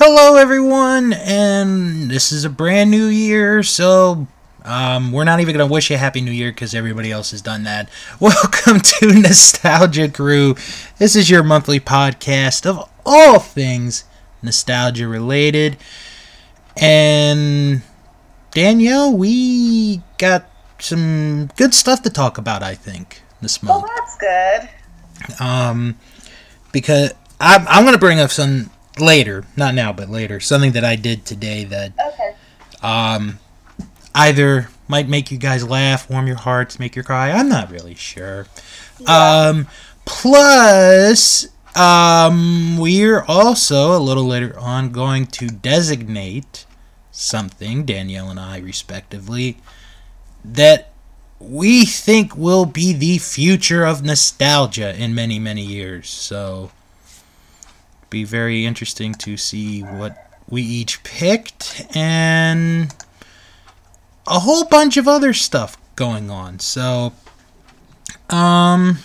Hello, everyone, and this is a brand new year, so um, we're not even going to wish you a Happy New Year because everybody else has done that. Welcome to Nostalgia Crew. This is your monthly podcast of all things nostalgia related. And Danielle, we got some good stuff to talk about, I think, this Well, month. that's good. Um, because I'm, I'm going to bring up some later, not now, but later, something that I did today that Okay. um, either might make you guys laugh, warm your hearts, make you cry. I'm not really sure. Um, plus, um, we're also a little later on going to designate something, Danielle and I respectively, that we think will be the future of nostalgia in many, many years. So, be very interesting to see what we each picked and a whole bunch of other stuff going on. So, um,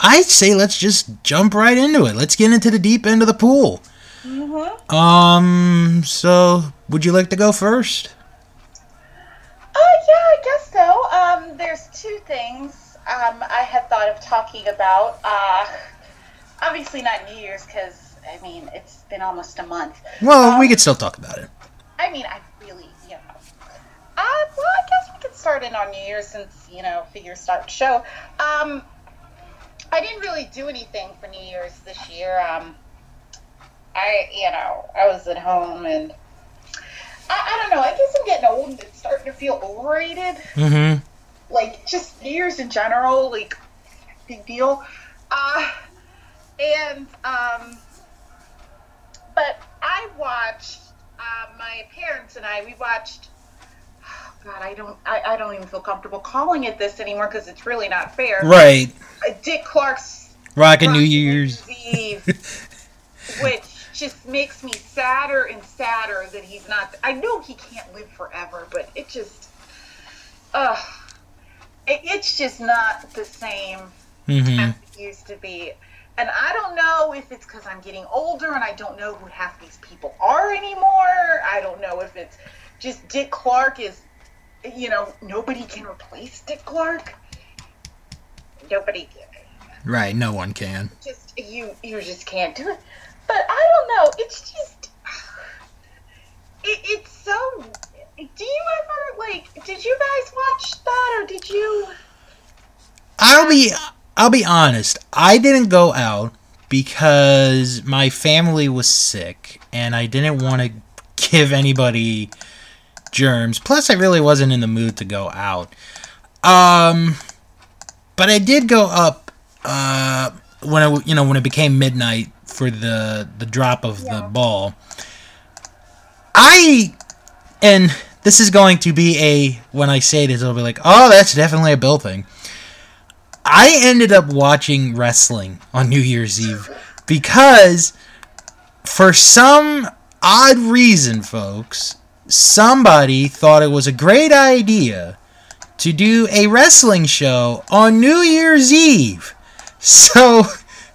I'd say let's just jump right into it. Let's get into the deep end of the pool. Mm-hmm. Um, so would you like to go first? Oh, yeah, I guess so. Um, there's two things um, I had thought of talking about. Uh, obviously not New Year's because, I mean, it's been almost a month. Well, we Um, could still talk about it. I mean, I really, you know. Uh, well, I guess we could start in on New Year's since, you know, figures start show. Um, I didn't really do anything for New Year's this year. Um, I, you know, I was at home and I, I don't know. I guess I'm getting old and it's starting to feel overrated. Mm-hmm. Like, just New Year's in general, like, big deal. Uh, and, um, but I watched, uh, my parents and I, we watched, oh God, I don't, I, I don't even feel comfortable calling it this anymore because it's really not fair. Right. Uh, Dick Clark's Rockin' New Year's. Eve, which just makes me sadder and sadder that he's not. I know he can't live forever, but it just, ugh, it, it's just not the same Mm-hmm. as it used to be. And I don't know if it's because I'm getting older and I don't know who half these people are anymore. I don't know if it's just Dick Clark is, you know, nobody can replace Dick Clark. Nobody Right. No one can. just you you just can't do it. But I don't know. It's just it, it's so. Do you ever like? Did you guys watch that or did you? I'll be I'll be honest. I didn't go out because my family was sick and I didn't want to give anybody germs. Plus I really wasn't in the mood to go out. Um but I did go up uh when it you know when it became midnight for the the drop of the ball. I and this is going to be a when I say this it'll be like, "Oh, that's definitely a Bill thing." I ended up watching wrestling on New Year's Eve because for some odd reason, folks, somebody thought it was a great idea to do a wrestling show on New Year's Eve. So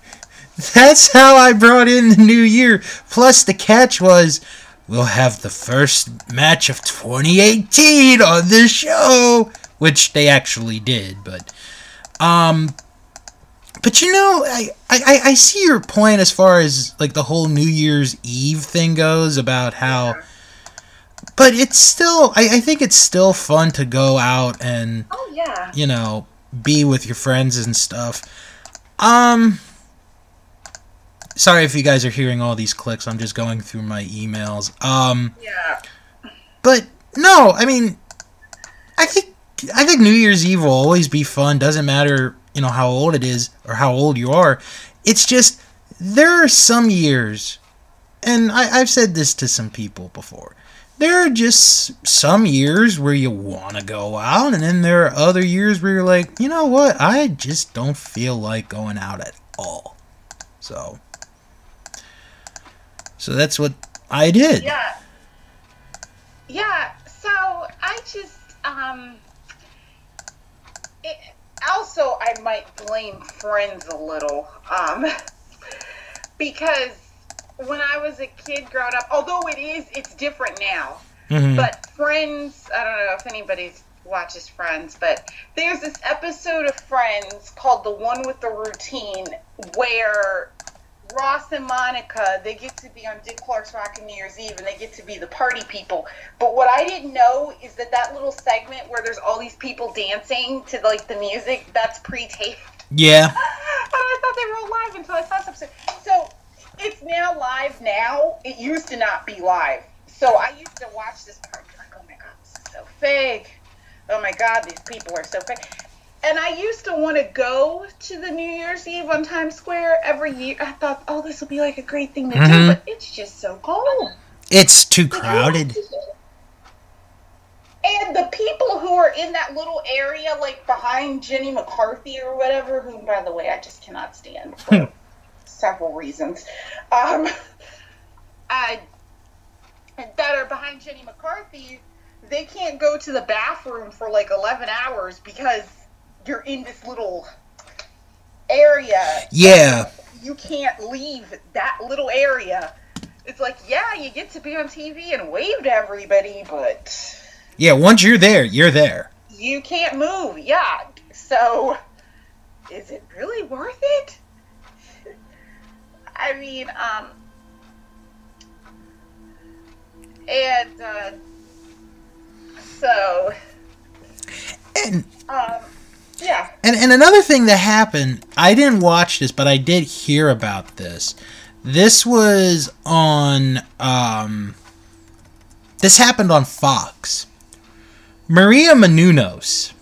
that's how I brought in the new year. Plus, the catch was we'll have the first match of 2018 on this show, which they actually did, but um, but you know, I, I, I see your point as far as like the whole New Year's Eve thing goes about how, but it's still, I, I think it's still fun to go out and, Oh yeah. you know, be with your friends and stuff. Um, sorry if you guys are hearing all these clicks. I'm just going through my emails. Um, Yeah. but no, I mean, I think I think New Year's Eve will always be fun. Doesn't matter, you know, how old it is or how old you are. It's just there are some years, and I, I've said this to some people before. There are just some years where you want to go out, and then there are other years where you're like, you know what, I just don't feel like going out at all. So, so that's what I did. Yeah. Yeah. So I just um. It, also, I might blame friends a little, um, because when I was a kid growing up, although it is, it's different now. Mhm. But Friends, I don't know if anybody watches Friends, but there's this episode of Friends called The One with the Routine where Ross and Monica, they get to be on Dick Clark's Rockin' New Year's Eve and they get to be the party people. But what I didn't know is that that little segment where there's all these people dancing to like the music, that's pre-taped. yeah. And I thought they were live until I saw episode. So it's now live now. It used to not be live. So I used to watch this part like, oh my god, this is so fake. Oh my god, these people are so fake. And I used to want to go to the New Year's Eve on Times Square every year. I thought, oh, this will be like a great thing to Mhm. do, but it's just so cold. It's too crowded. And the people who are in that little area, like behind Jenny McCarthy or whatever, whom, by the way, I just cannot stand for several reasons, um, uh, that are behind Jenny McCarthy, they can't go to the bathroom for like 11 hours because you're in this little area. Yeah. You can't leave that little area. It's like, yeah, you get to be on TV and wave to everybody, but Yeah, once you're there, you're there. you can't move. Yeah. So, is it really worth it? I mean, um, and uh, so, And um, yeah. And and another thing that happened, I didn't watch this, but I did hear about this. This was on um this happened on Fox. Maria Menounos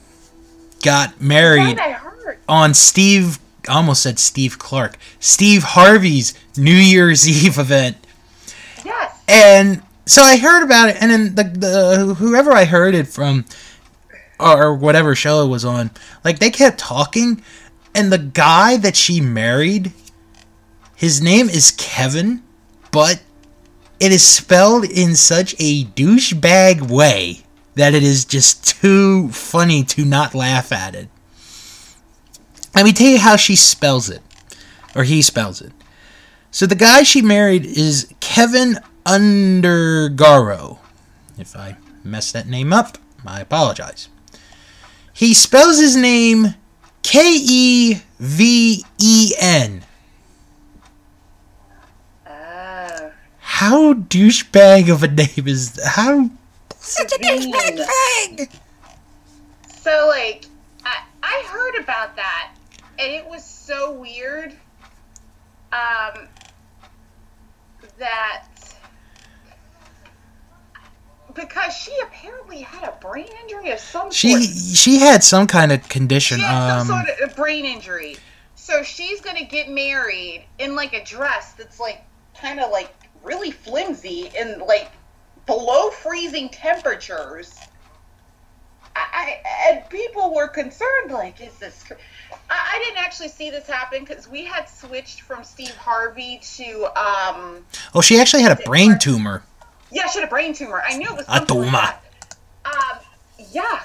got married What I heard. on Steve I almost said Steve Clark. Steve Harvey's New Year's Eve event. Yes. And so I heard about it, and then the, the whoever I heard it from, or whatever show it was on, like they kept talking, and the guy that she married, his name is Kevin, but it is spelled in such a douchebag way that it is just too funny to not laugh at it. Let me tell you how she spells it, or he spells it. So the guy she married is Kevin Undergaro. If I messed that name up, I apologize. He spells his name K E V E N. Oh. How douchebag of a name is how such a douchebag thing? So like I I heard about that and it was so weird um that because she apparently had a brain injury of some She sort. she had some kind of condition. She had Um, some sort of a brain injury. So she's gonna get married in like a dress that's like kind of like really flimsy and like below freezing temperatures. I, I and people were concerned like, is this? cr- I, I didn't actually see this happen because we had switched from Steve Harvey to um. oh, she actually had a brain tumor. Yeah, she had a brain tumor. I knew it was A something like tumor. Um, yeah.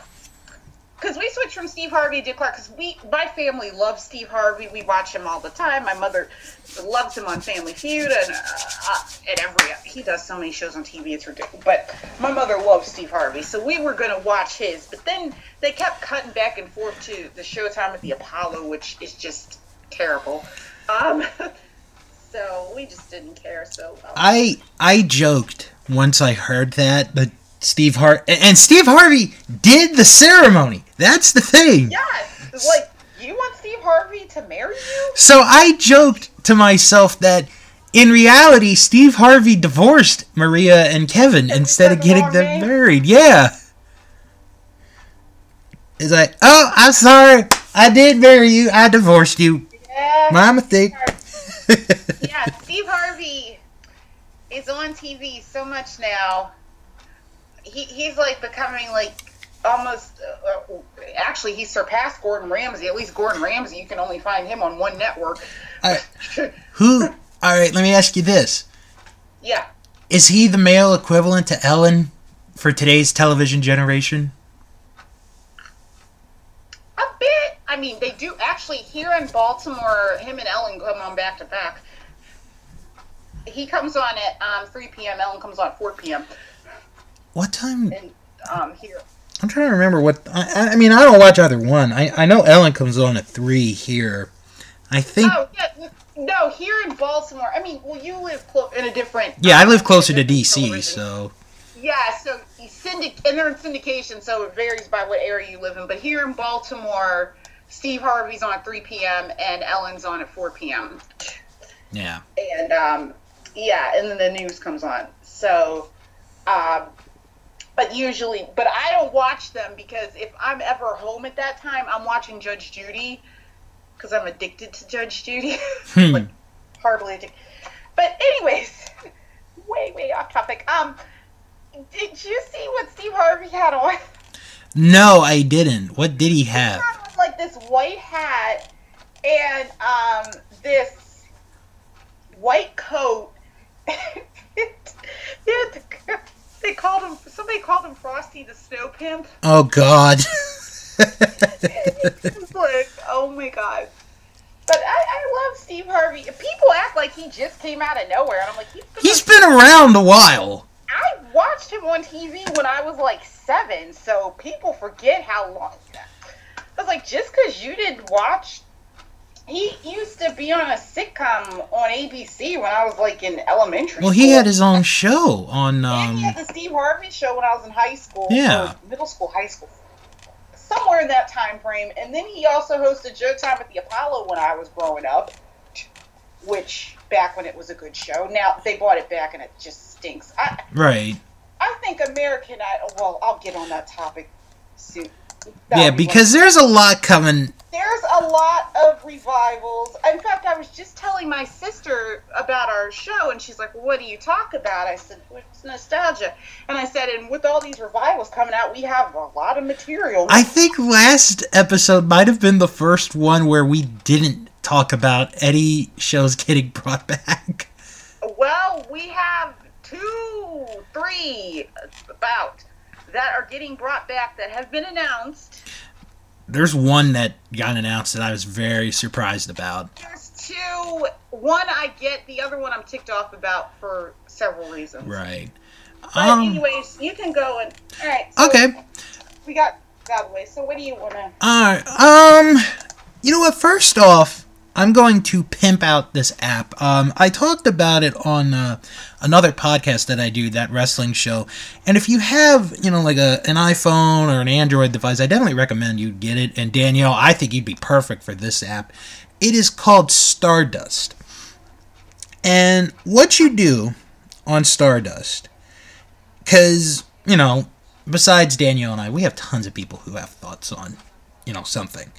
Because we switched from Steve Harvey to Clark. Because we, my family loves Steve Harvey. We watch him all the time. My mother loves him on Family Feud and uh, and every he does so many shows on TV. It's ridiculous. But my mother loves Steve Harvey, so we were gonna watch his. But then they kept cutting back and forth to the Showtime at the Apollo, which is just terrible. Um, so we just didn't care. So well. I I joked once I heard that, but Steve Har and Steve Harvey did the ceremony. That's the thing. Yes, like you want Steve Harvey to marry you? So I joked to myself that in reality, Steve Harvey divorced Maria and Kevin instead of getting them Harvey? married. Yeah. It's like, oh, I'm sorry. I did marry you. I divorced you. Yeah. My mistake. yeah, Steve Harvey is on TV so much now. He he's like becoming like almost. Uh, actually, he surpassed Gordon Ramsay. At least Gordon Ramsay, you can only find him on one network. Who? All right, let me ask you this: yeah, Is he the male equivalent to Ellen for today's television generation? a bit. I mean, they do actually here in Baltimore. Him and Ellen come on back to back. He comes on at um, 3 p.m. Ellen comes on at 4 p.m. What time? And um, here. I'm trying to remember what. I, I mean, I don't watch either one. I, I know Ellen comes on at three here. I think. Oh yeah, no, here in Baltimore. I mean, well, you live in a different. Yeah, I live closer to DC, television. so Yeah, so syndic and they're in syndication, so it varies by what area you live in. But here in Baltimore, Steve Harvey's on at 3 p.m. and Ellen's on at 4 p.m. yeah. And um, yeah, and then the news comes on. So, um, but usually, but I don't watch them because if I'm ever home at that time, I'm watching Judge Judy because I'm addicted to Judge Judy. Hmm. like horribly addicted. But anyways, way way off topic. Um, did you see what Steve Harvey had on? No, I didn't. What did he have? He had, like this white hat and um this white coat. they, they called him. Somebody called him Frosty the Snow Pimp. Oh God. Like, oh my god. But I, I love Steve Harvey. People act like he just came out of nowhere, and I'm like, he's been, He's been around a while. I watched him on TV when I was like seven, so people forget how long. I was like, just because you didn't watch, he used to be on a sitcom on ABC when I was like in elementary. Well, he had his own show on. And he had um the Steve Harvey show when I was in high school. Yeah. middle school, high school. Somewhere in that time frame. And then he also hosted Showtime at the Apollo when I was growing up. Which back when it was a good show. Now they bought it back and it just stinks. I Right. I think American Idol well, I'll get on that topic soon. That Yeah, be because there's a lot coming. There's a lot of revivals. In fact, I was just telling my sister about our show, and she's like, well, "What do you talk about?" I said, well, "It's nostalgia," and I said, "And with all these revivals coming out, we have a lot of material." I think last episode might have been the first one where we didn't talk about Eddie shows getting brought back. well, we have two, three, about that are getting brought back that have been announced. There's one that got announced that I was very surprised about. There's two. One I get, the other one I'm ticked off about for several reasons. Right. But Um, anyways, you can go and all right. So okay. We got that away. So what do you want to? Alright. Um, you know what? First off, I'm going to pimp out this app. Um, I talked about it on uh, another podcast that I do, that wrestling show. And if you have, you know, like a an iPhone or an Android device, I definitely recommend you get it. And Danielle, I think you'd be perfect for this app. It is called Stardust. And what you do on Stardust, because you know, besides Danielle and I, we have tons of people who have thoughts on, you know, something.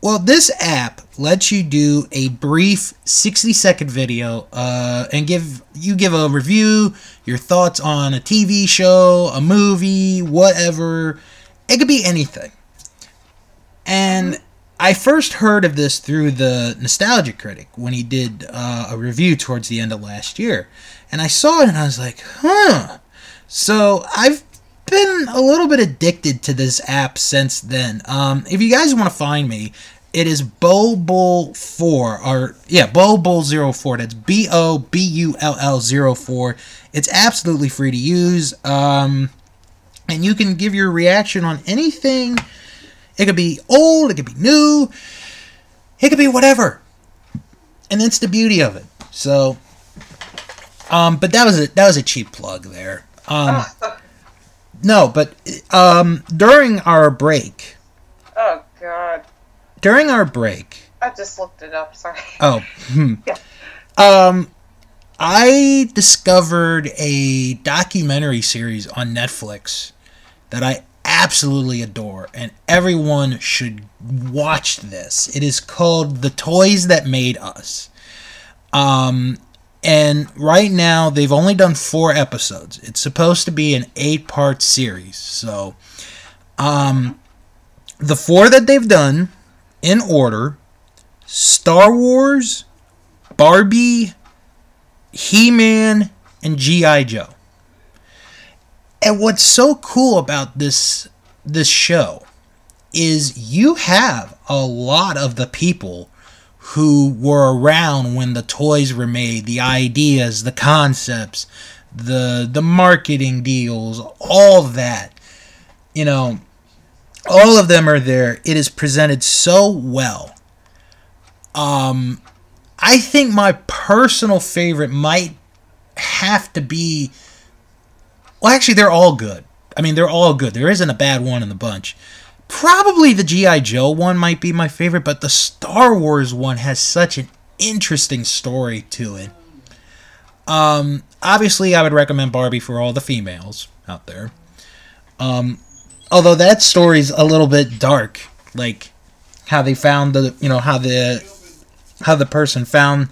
Well, this app lets you do a brief 60 second video uh, and give you give a review, your thoughts on a TV show, a movie, whatever. It could be anything. And I first heard of this through the Nostalgia Critic when he did uh, a review towards the end of last year. And I saw it and I was like, huh. So I've been a little bit addicted to this app since then. Um, if you guys want to find me, it is Bobull4 or yeah, Bobull04. That's B O B U L L 04. It's absolutely free to use. Um, and you can give your reaction on anything. It could be old, it could be new, it could be whatever. And that's the beauty of it. So um, but that was a that was a cheap plug there. Um, no, but um, during our break, Oh God! during our break, I just looked it up. Sorry. oh, hmm, Yeah. um, I discovered a documentary series on Netflix that I absolutely adore, and everyone should watch this. It is called "The Toys That Made Us." Um, and right now they've only done four episodes. It's supposed to be an eight-part series, so um, the four that they've done in order: Star Wars, Barbie, He-Man, and GI Joe. And what's so cool about this this show is you have a lot of the people who were around when the toys were made, the ideas, the concepts, the the marketing deals, all that. You know, all of them are there. It is presented so well. Um I think my personal favorite might have to be well actually they're all good. I mean they're all good. There isn't a bad one in the bunch. Probably the G.I. Joe one might be my favorite, but the Star Wars one has such an interesting story to it. Um, obviously, I would recommend Barbie for all the females out there. Um, although that story's a little bit dark, like how they found the, you know, how the how the person found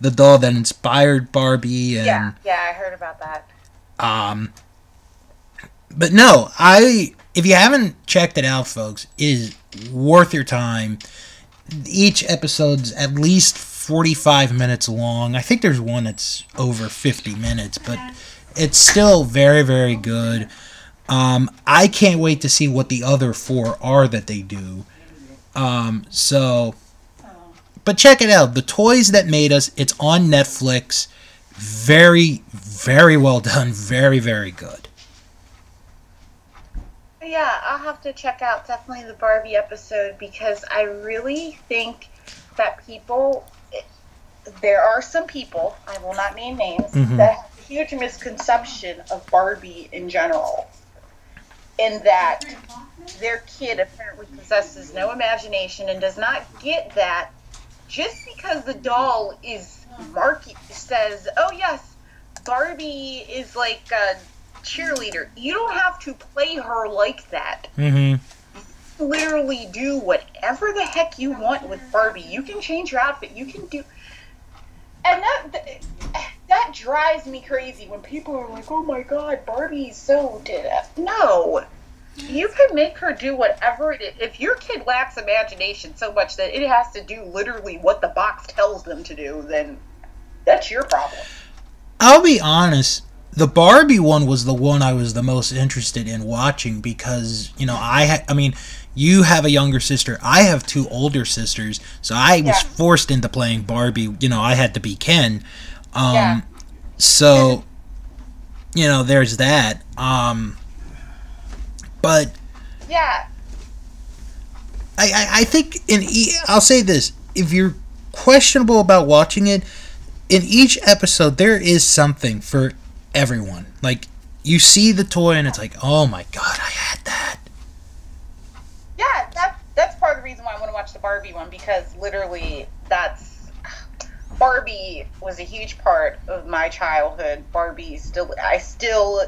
the doll that inspired Barbie and yeah, yeah, I heard about that. Um, but no, I if you haven't checked it out, folks, it is worth your time. Each episode's at least 45 minutes long. I think there's one that's over 50 minutes, but it's still very, very good. Um, I can't wait to see what the other four are that they do. Um, so, but check it out. The Toys That Made Us, it's on Netflix. Very, very well done. Very, very good yeah, I'll have to check out definitely the Barbie episode because I really think that people, there are some people, I will not name names, mm-hmm. that have a huge misconception of Barbie in general. In that their kid apparently possesses no imagination and does not get that just because the doll is market says, oh yes, Barbie is like a cheerleader. You don't have to play her like that. Mm-hmm. Literally do whatever the heck you want with Barbie. You can change your outfit. You can do, and that that drives me crazy when people are like, "Oh my God, Barbie's so did it." No, you can make her do whatever it is. If your kid lacks imagination so much that it has to do literally what the box tells them to do, then that's your problem. I'll be honest the Barbie one was the one I was the most interested in watching because you know I ha- I mean you have a younger sister I have two older sisters so I yeah. was forced into playing Barbie you know I had to be Ken um yeah. so you know there's that um but yeah I I, I think in e- I'll say this if you're questionable about watching it in each episode there is something for everyone. Like you see the toy and it's like, oh my god, I had that. Yeah, that's that's part of the reason why I want to watch the Barbie one because literally that's Barbie was a huge part of my childhood. Barbie still I still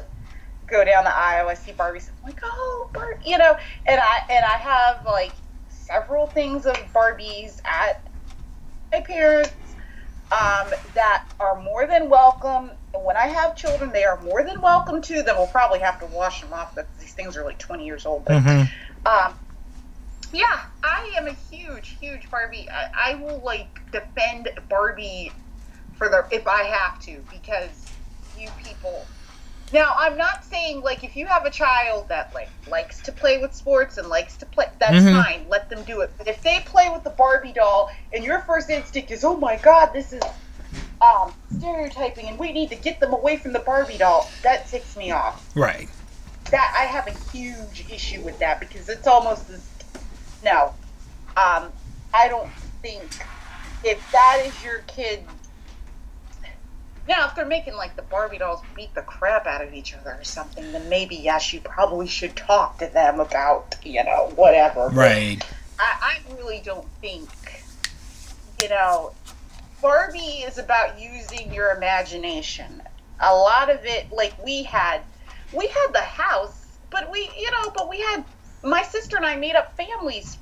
go down the aisle, I see Barbie, I'm like, oh Barbie you know, and I and I have like several things of Barbies at my parents um, that are more than welcome when I have children, they are more than welcome to them. We'll probably have to wash them off, but these things are like 20 years old. But, mm-hmm. um, yeah, I am a huge, huge Barbie. I, I, will like defend Barbie for the if I have to because you people. Now, I'm not saying like if you have a child that like likes to play with sports and likes to play, that's mm-hmm. fine. Let them do it. But if they play with the Barbie doll and your first instinct is, oh my god, this is um, stereotyping and we need to get them away from the Barbie doll, that ticks me off. Right. That I have a huge issue with that because it's almost as no. Um, I don't think if that is your kid. Now, if they're making like the Barbie dolls beat the crap out of each other or something, then maybe yes, you probably should talk to them about you know whatever. Right. I, I really don't think you know Barbie is about using your imagination. A lot of it, like we had, we had the house, but we, you know, but we had my sister and I made up families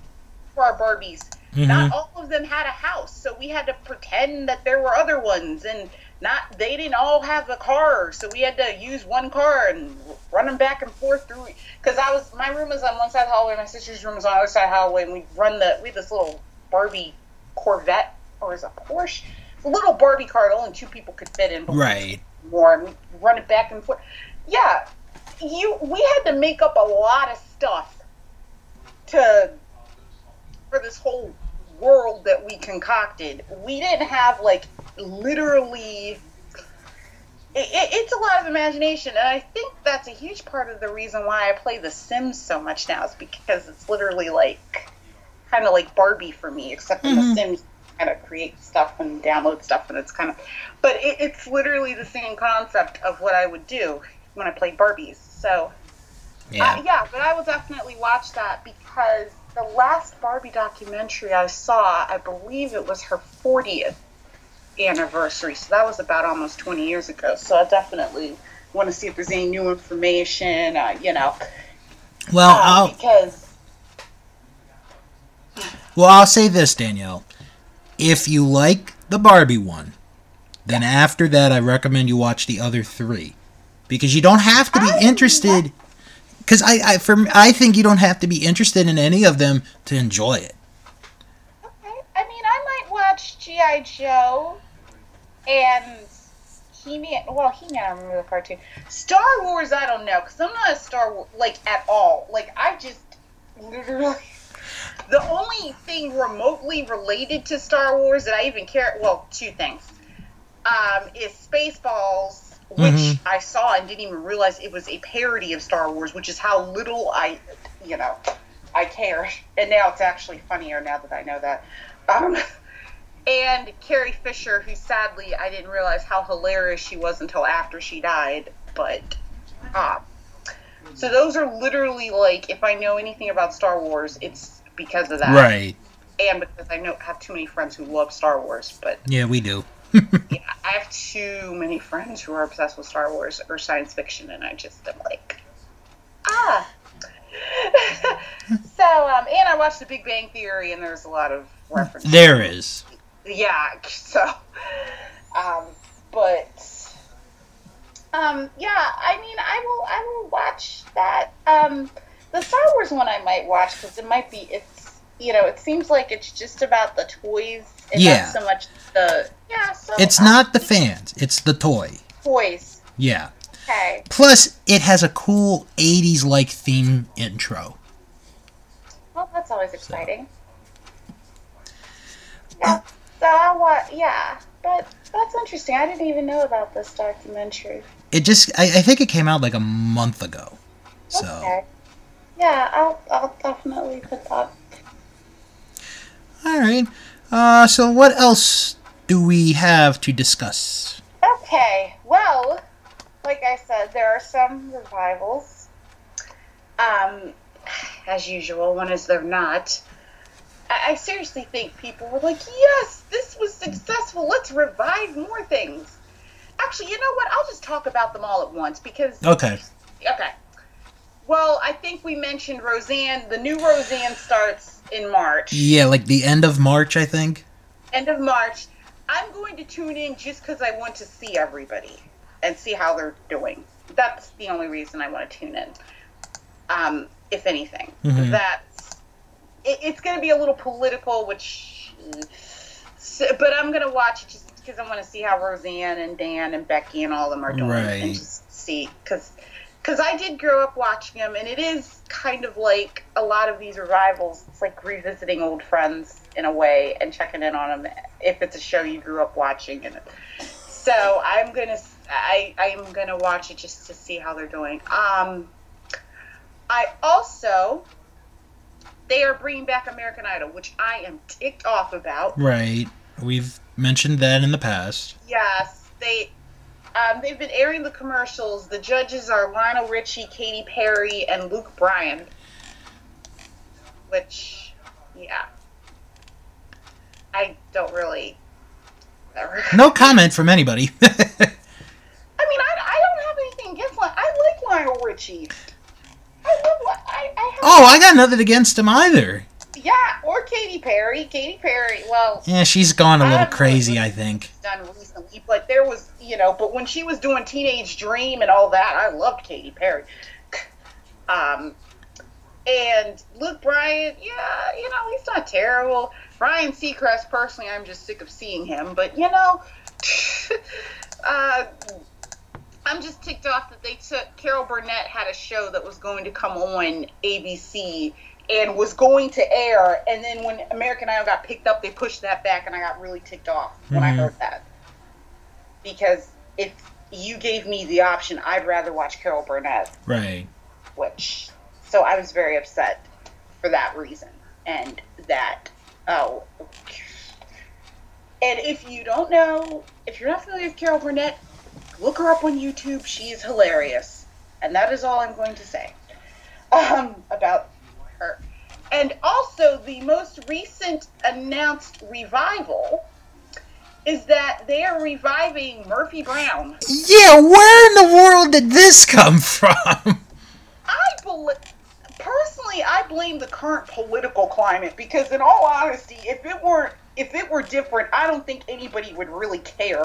for our Barbies. Mm-hmm. Not all of them had a house, so we had to pretend that there were other ones, and not they didn't all have a car, so we had to use one car and run them back and forth through. Because I was my room was on one side of the hallway, my sister's room was on the other side of the hallway, and we run the we had this little Barbie Corvette or is a Porsche. a little Barbie car that only two people could fit in. right. More and we run it back and forth. Yeah, you. We had to make up a lot of stuff to for this whole world that we concocted. We didn't have like literally. It, it, it's a lot of imagination, and I think that's a huge part of the reason why I play The Sims so much now. Is because it's literally like kind of like Barbie for me, except in Mhm. The Sims kind of create stuff and download stuff, and it's kind of. But it, it's literally the same concept of what I would do when I played Barbies. So Yeah. uh, yeah, but I will definitely watch that because the last Barbie documentary I saw, I believe it was her 40th anniversary. So that was about almost 20 years ago. So I definitely want to see if there's any new information, uh, you know, well, uh, I'll because well I'll say this, Danielle. If you like the Barbie one, then after that I recommend you watch the other three, because you don't have to be I- interested. Because I, I, for I think you don't have to be interested in any of them to enjoy it. okay. I mean, I might watch G.I. Joe and He-Man. Well, He-Man, I remember the cartoon. Star Wars, I don't know, because I'm not a Star Wars, like, at all. Like, I just literally. The only thing remotely related to Star Wars that I even care, well, two things, um, is Spaceballs, which Mhm. I saw and didn't even realize it was a parody of Star Wars, which is how little I, you know, I care. And now it's actually funnier now that I know that. Um, and Carrie Fisher, who sadly I didn't realize how hilarious she was until after she died, but um, so those are literally like if I know anything about Star Wars, it's because of that, Right. And because I know have too many friends who love Star Wars, but Yeah, we do. yeah, I have too many friends who are obsessed with Star Wars or science fiction, and I just am like, ah. so, um, and I watched The Big Bang Theory, and there's a lot of references. There is. Yeah, so, um, but, um, yeah, I mean, I will, I will watch that. Um, the Star Wars one I might watch because it might be, it's, you know, it seems like it's just about the toys and Yeah. not so much the, yeah, so It's uh, not the fans, it's the toy. toys. Yeah. Okay. Plus, it has a cool 80s like theme intro. Well, that's always exciting. Yeah. So I wa yeah, but that's interesting. I didn't even know about this documentary. It just, I, I think it came out like a month ago. So, Okay. Yeah, I'll I'll definitely put that. alright. Uh, so what else do we have to discuss? Okay. Well, like I said, there are some revivals. Um, as usual, when is there not? I, I seriously think people were like, "Yes, this was successful. Let's revive more things." Actually, you know what? I'll just talk about them all at once because Okay. Okay. Well, I think we mentioned Roseanne. The new Roseanne starts in March. Yeah, like the end of March, I think. End of March. I'm going to tune in just because I want to see everybody and see how they're doing. That's the only reason I want to tune in. Um, if anything, Mhm. that's it, it's going to be a little political, which. So, but I'm going to watch it just because I want to see how Roseanne and Dan and Becky and all of them are doing, Right. and just see because because I did grow up watching them, and it is kind of like a lot of these revivals. It's like revisiting old friends in a way and checking in on them if it's a show you grew up watching. And so I'm gonna I I'm gonna watch it just to see how they're doing. Um, I also they are bringing back American Idol, which I am ticked off about. Right. We've mentioned that in the past. Yes, they um, they've been airing the commercials. The judges are Lionel Richie, Katy Perry, and Luke Bryan. Which, yeah, I don't really. Whatever. No comment from anybody. I mean, I, I don't have anything against Lionel. I like Lionel Richie. Oh, I got nothing against him either. yeah, or Katy Perry. Katy Perry. Well, Yeah, she's gone a little crazy, I think. done recently, but there was, you know, but when she was doing Teenage Dream and all that, I loved Katy Perry. Um, and Luke Bryan, yeah, you know, he's not terrible. Ryan Seacrest, personally, I'm just sick of seeing him, but you know, uh, I'm just ticked off that they took Carol Burnett had a show that was going to come on ABC, and was going to air. And then when American Idol got picked up, they pushed that back, and I got really ticked off when I Mhm. heard that. Because if you gave me the option, I'd rather watch Carol Burnett, Right. which. So I was very upset for that reason. And that. Oh. And if you don't know, if you're not familiar with Carol Burnett, look her up on YouTube. She's hilarious. And that is all I'm going to say um, about her. And also, the most recent announced revival is that they are reviving Murphy Brown. Yeah, where in the world did this come from? I believe. Personally, I blame the current political climate because, in all honesty, if it weren't, if it were different, I don't think anybody would really care.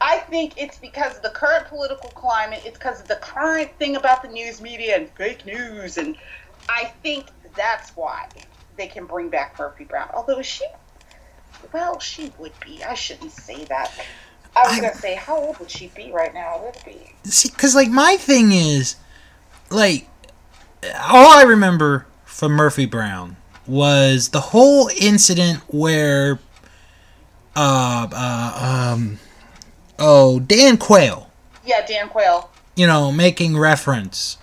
I think it's because of the current political climate. It's because of the current thing about the news media and fake news, and I think that's why they can bring back Murphy Brown. Although she, well, she would be. I shouldn't say that. I was I- gonna say, how old would she be right now? Would be See, because like my thing is, like, all I remember from Murphy Brown was the whole incident where, uh, uh, um, oh, Dan Quayle, yeah, Dan Quayle. you know, making reference,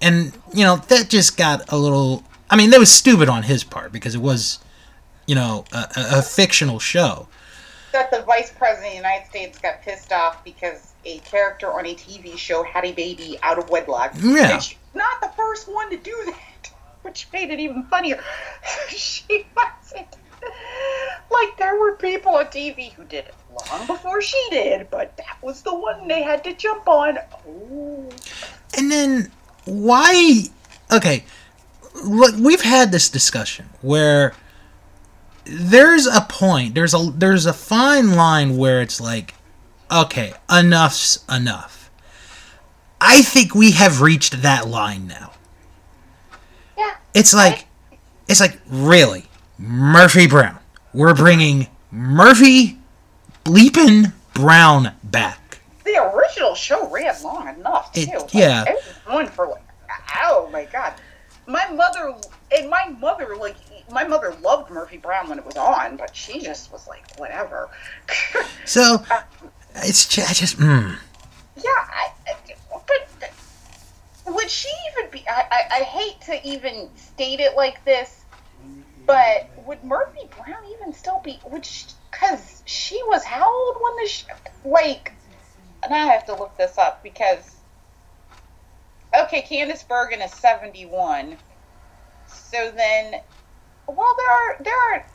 and you know that just got a little. I mean, that was stupid on his part because it was, you know, a, a, fictional show. that the vice president of the United States got pissed off because a character on a TV show had a baby out of wedlock. Yeah. She's not the first one to do that, which made it even funnier. she wasn't. Like, there were people on TV who did it long before she did, but that was the one they had to jump on. Oh. And then why? Okay, look, we've had this discussion where there's a point, there's a there's a fine line where it's like, okay, enough's enough. I think we have reached that line now. Yeah. It's like, it's like really, Murphy Brown. We're bringing Murphy bleepin' Brown back. The original show ran long enough, too. It- Like, yeah. It was on for, like, oh my god. My mother, and my mother, like, my mother loved Murphy Brown when it was on, but she just was like, whatever. So it's just, I just mm. yeah, I, but would she even be, I, I, I hate to even state it like this, but would Murphy Brown even still be, would because she was how old when the, sh- like, and I have to look this up because, okay, Candice Bergen is 71. So then, well, there are, there are,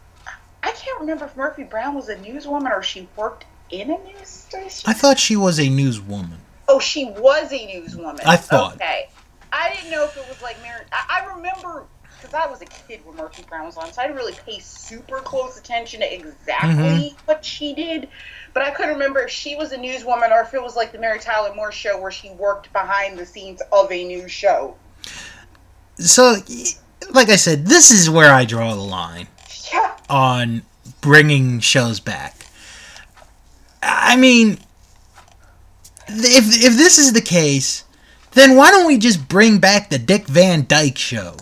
I can't remember if Murphy Brown was a newswoman or she worked in a news station. I thought she was a newswoman. Oh, she was a newswoman. I thought. Okay. I didn't know if it was like Mary. I, I remember because I was a kid when Murphy Brown was on, so I didn't really pay super close attention to exactly Mm-hmm. what she did. But I couldn't remember if she was a newswoman or if it was like the Mary Tyler Moore show where she worked behind the scenes of a news show. So, like I said, this is where I draw the line Yeah. on bringing shows back. I mean, if if this is the case, then why don't we just bring back the Dick Van Dyke show?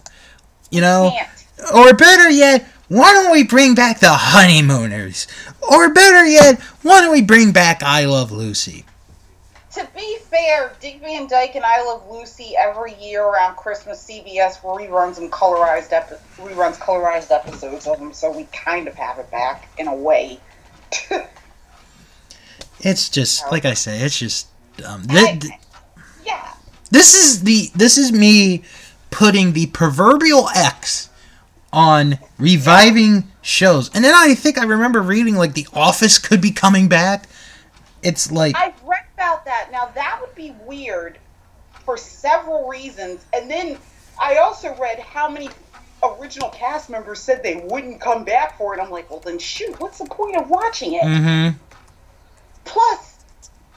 You know, Can't. or better yet, why don't we bring back the Honeymooners? Or better yet, why don't we bring back I Love Lucy? To be fair, Dick Van Dyke and I Love Lucy every year around Christmas, CBS reruns and colorized epi- reruns colorized episodes of them, so we kind of have it back in a way. It's just like I say, it's just um, I- th- yeah, this is the this is me putting the proverbial X on reviving shows. And then I think I remember reading like The Office could be coming back. It's like I've read about that. Now that would be weird for several reasons. And then I also read how many original cast members said they wouldn't come back for it. I'm like, well then shoot, what's the point of watching it? Mm-hmm. Plus,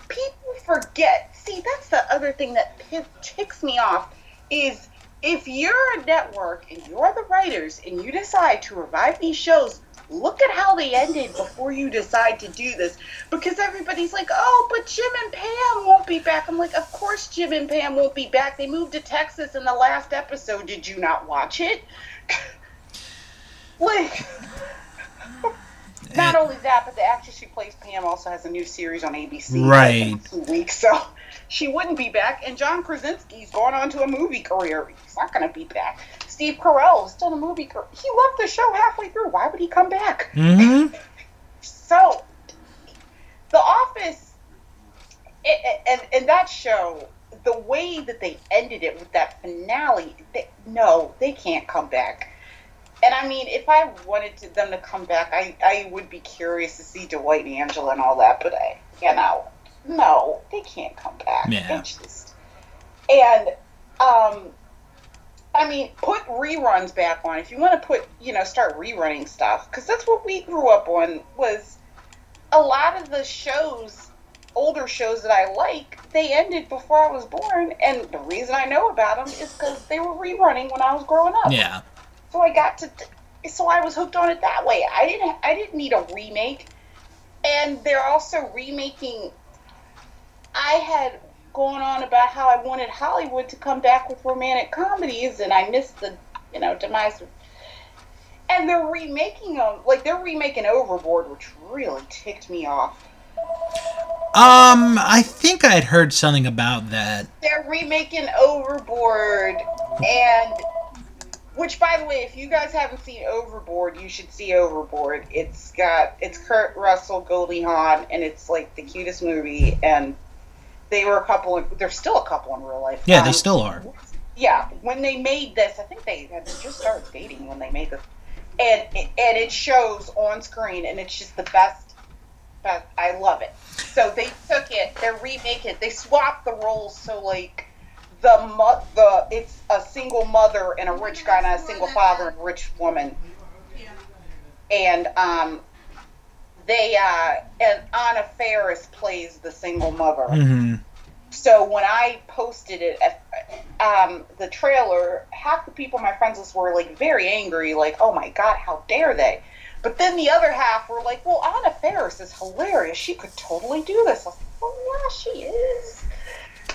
people forget. See, that's the other thing that ticks me off is if you're a network and you're the writers and you decide to revive these shows, look at how they ended before you decide to do this. Because everybody's like, oh, but Jim and Pam won't be back. I'm like, of course Jim and Pam won't be back. They moved to Texas in the last episode. Did you not watch it? like, not only that, but the actress who plays Pam also has a new series on ABC. Right. In two weeks, so she wouldn't be back. And John Krasinski's gone on to a movie career. He's not going to be back. Steve Carell's done a movie career. He left the show halfway through. Why would he come back? Mm-hmm. So, The Office, it, and and that show, the way that they ended it with that finale, they, no, they can't come back. And I mean, if I wanted to, them to come back, I, I would be curious to see Dwight and Angela and all that. But I, you know, no, they can't come back. Yeah. Just, and um, I mean, put reruns back on. If you want to put, you know, start rerunning stuff, because that's what we grew up on. Was a lot of the shows, older shows that I like, they ended before I was born, and the reason I know about them is because they were rerunning when I was growing up. Yeah. So I got to, so I was hooked on it that way. I didn't, I didn't need a remake, and they're also remaking. I had gone on about how I wanted Hollywood to come back with romantic comedies, and I missed the, you know, demise. Of, and they're remaking them, like they're remaking Overboard, which really ticked me off. Um, I think I'd heard something about that. They're remaking Overboard, and which, by the way, if you guys haven't seen Overboard, you should see Overboard. It's got it's Kurt Russell, Goldie Hawn, and it's like the cutest movie. And they were a couple. In, they're still a couple in real life. Yeah, they Um, still are. Yeah, when they made this, I think they had just started dating when they made this, and it, and it shows on screen, and it's just the best. Best. I love it. So they took it, they remake it, they swapped the roles. So like the mo- the it's a single mother and a rich guy, and a single father and a rich woman, and um. They uh and Anna Faris plays the single mother Mm-hmm. so when I posted it, um, the trailer, half the people on my friends list were like very angry, like, "Oh my god, how dare they!" But then the other half were like, "Well, Anna Faris is hilarious. She could totally do this." I was like, "Well, yeah, she is."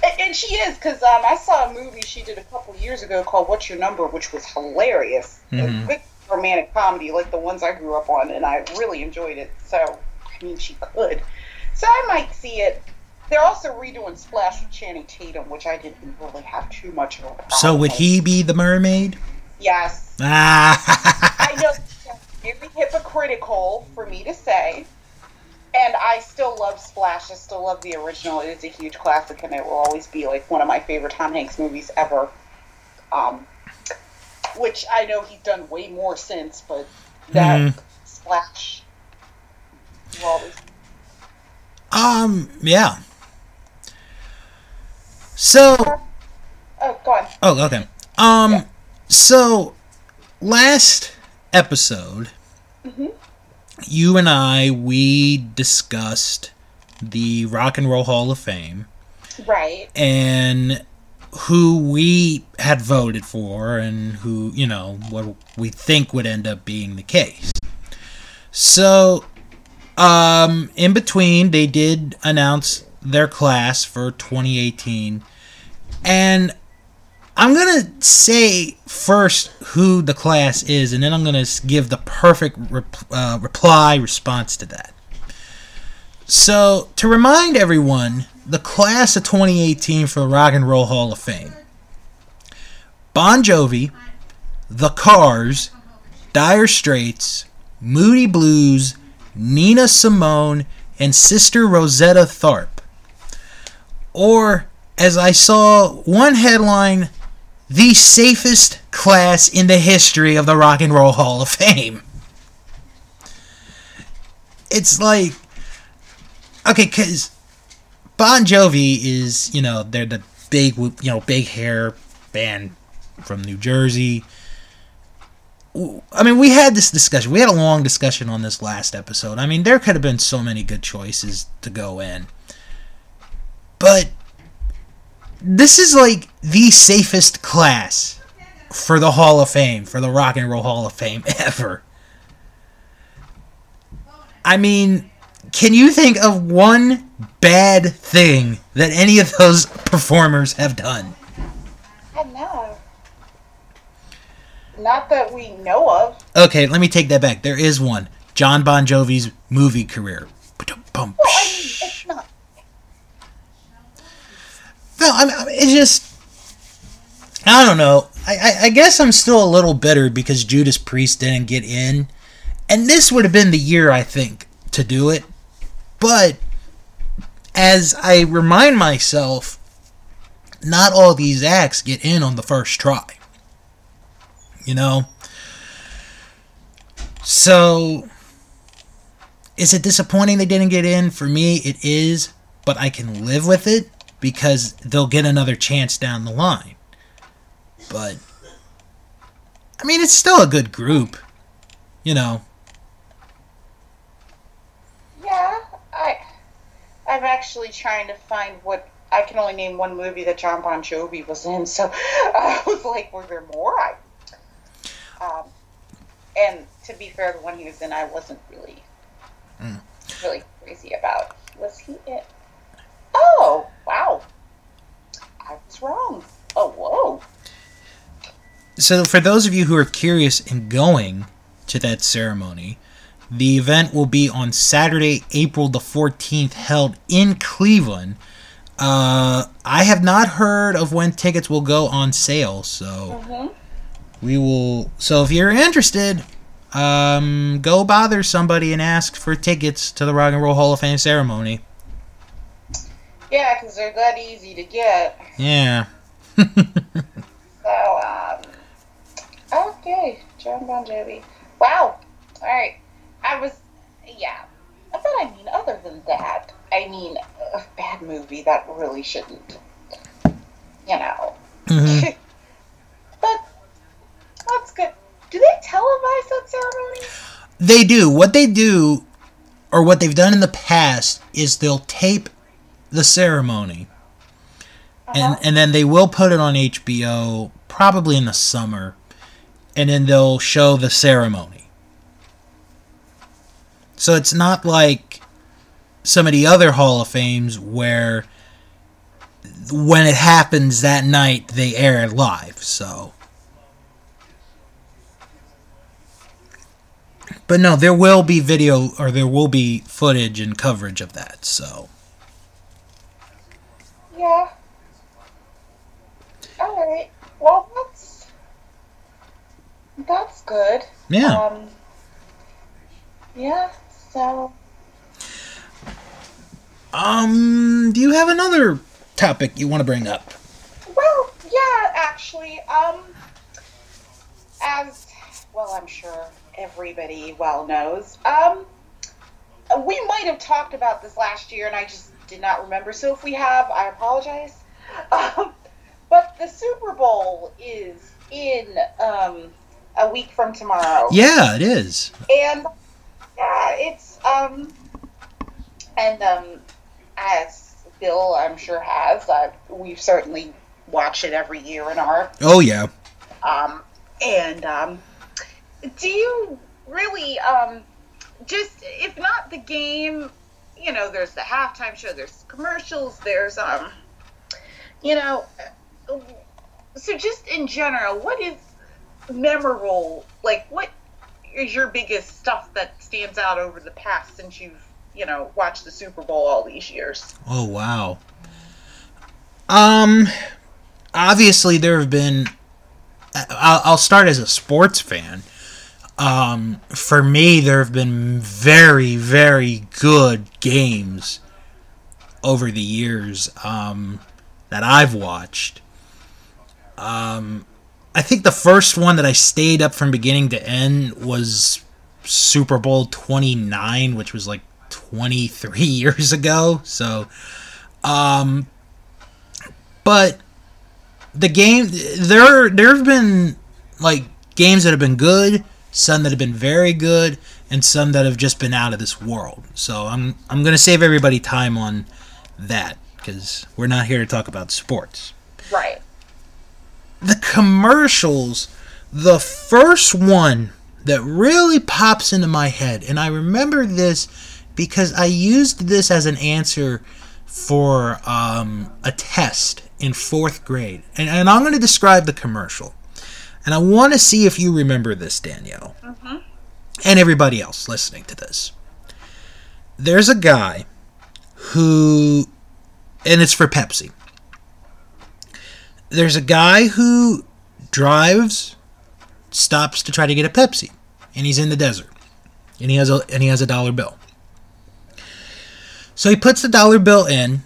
And, and she is because um, I saw a movie she did a couple years ago called "What's Your Number," which was hilarious. Mhm. good romantic comedy like the ones I grew up on, and I really enjoyed it. So, I mean, she could. So I might see it. They're also redoing Splash with Channing Tatum, which I didn't really have too much of a problem So would he be the mermaid? Yes. Ah. I know it's very hypocritical for me to say. And I still love Splash. I still love the original. It is a huge classic, and it will always be like one of my favorite Tom Hanks movies ever. Um, which I know he's done way more since, but that Mhm. Splash Um. Yeah. So. Oh, go on. Oh, okay. Um. Yeah. So, last episode, Mhm. you and I we discussed the Rock and Roll Hall of Fame Right. and who we had voted for and who you know what we think would end up being the case. So, um, in between, they did announce their class for 2018, and I'm gonna say first who the class is, and then I'm gonna give the perfect rep- uh, reply response to that. So, to remind everyone, the class of 2018 for the Rock and Roll Hall of Fame Bon Jovi, The Cars, Dire Straits, Moody Blues, Nina Simone, and Sister Rosetta Tharpe. Or, as I saw one headline, the safest class in the history of the Rock and Roll Hall of Fame. It's like, okay, because Bon Jovi is, you know, they're the big, you know, big hair band from New Jersey. I mean, we had this discussion. We had a long discussion on this last episode. I mean, there could have been so many good choices to go in. But this is like the safest class for the Hall of Fame, for the Rock and Roll Hall of Fame ever. I mean, can you think of one bad thing that any of those performers have done? I know. Not that we know of. Okay, let me take that back. There is one. John Bon Jovi's movie career. Well, I mean, it's not. No, I mean, it's just. I don't know. I, I, I guess I'm still a little bitter because Judas Priest didn't get in. And this would have been the year, I think, to do it. But as I remind myself, not all these acts get in on the first try. You know? So, is it disappointing they didn't get in? For me, it is, but I can live with it because they'll get another chance down the line. But, I mean, it's still a good group. You know, Yeah, I. I'm actually trying to find what. I can only name one movie that John Bon Jovi was in, so I was like, were there more? I. Um, and to be fair, the one he was in, I wasn't really, Mm. really crazy about. Was he in? Oh, wow. I was wrong. Oh, whoa. so for those of you who are curious in going to that ceremony, the event will be on Saturday, April the 14th, held in Cleveland. Uh, I have not heard of when tickets will go on sale, so hmm we will. So if you're interested, um, go bother somebody and ask for tickets to the Rock and Roll Hall of Fame ceremony. Yeah, because they're that easy to get. Yeah. So, um, okay, John Bon Jovi. Wow. All right. I was, yeah. But I mean, other than that, I mean, a bad movie that really shouldn't, you know. Mhm. but that's good. Do they televise that ceremony? They do. What they do, or what they've done in the past, is they'll tape the ceremony, and Uh-huh. and then they will put it on HBO probably in the summer, and then they'll show the ceremony. So it's not like some of the other Hall of Fames where when it happens that night they air it live. So. But no, there will be video or there will be footage and coverage of that. So Yeah. All right. Well, that's that's good. yeah, Um. Yeah. So. um, do you have another topic you want to bring up? Well, yeah, actually, um, as well, I'm sure everybody well knows, um, we might have talked about this last year, and I just did not remember. So if we have, I apologize. Um, but the Super Bowl is in um, a week from tomorrow, Yeah, it is. and yeah, it's um, and um, as Bill, I'm sure has, uh, we've certainly watched it every year in our Oh yeah. um, and um, do you really um, just if not the game, you know, there's the halftime show, there's commercials, there's um, you know, so just in general, what is memorable? Like, what is your biggest stuff that stands out over the past since you've you know watched the Super Bowl all these years? Oh wow. Um, obviously there have been. I'll, I'll start as a sports fan. Um, for me, there have been very, very good games over the years um, that I've watched. Um, I think the first one that I stayed up from beginning to end was Super Bowl 29, which was like 23 years ago. So, um, but the game there there have been like games that have been good, some that have been very good, and some that have just been out of this world. So I'm I'm gonna save everybody time on that because we're not here to talk about sports. Right. The commercials, the first one that really pops into my head, and I remember this because I used this as an answer for um, a test in fourth grade. And, and I'm going to describe the commercial. And I want to see if you remember this, Danielle. Mhm. And everybody else listening to this. There's a guy who, and it's for Pepsi. There's a guy who drives, stops to try to get a Pepsi, and he's in the desert, and he has a and he has a dollar bill. So he puts the dollar bill in,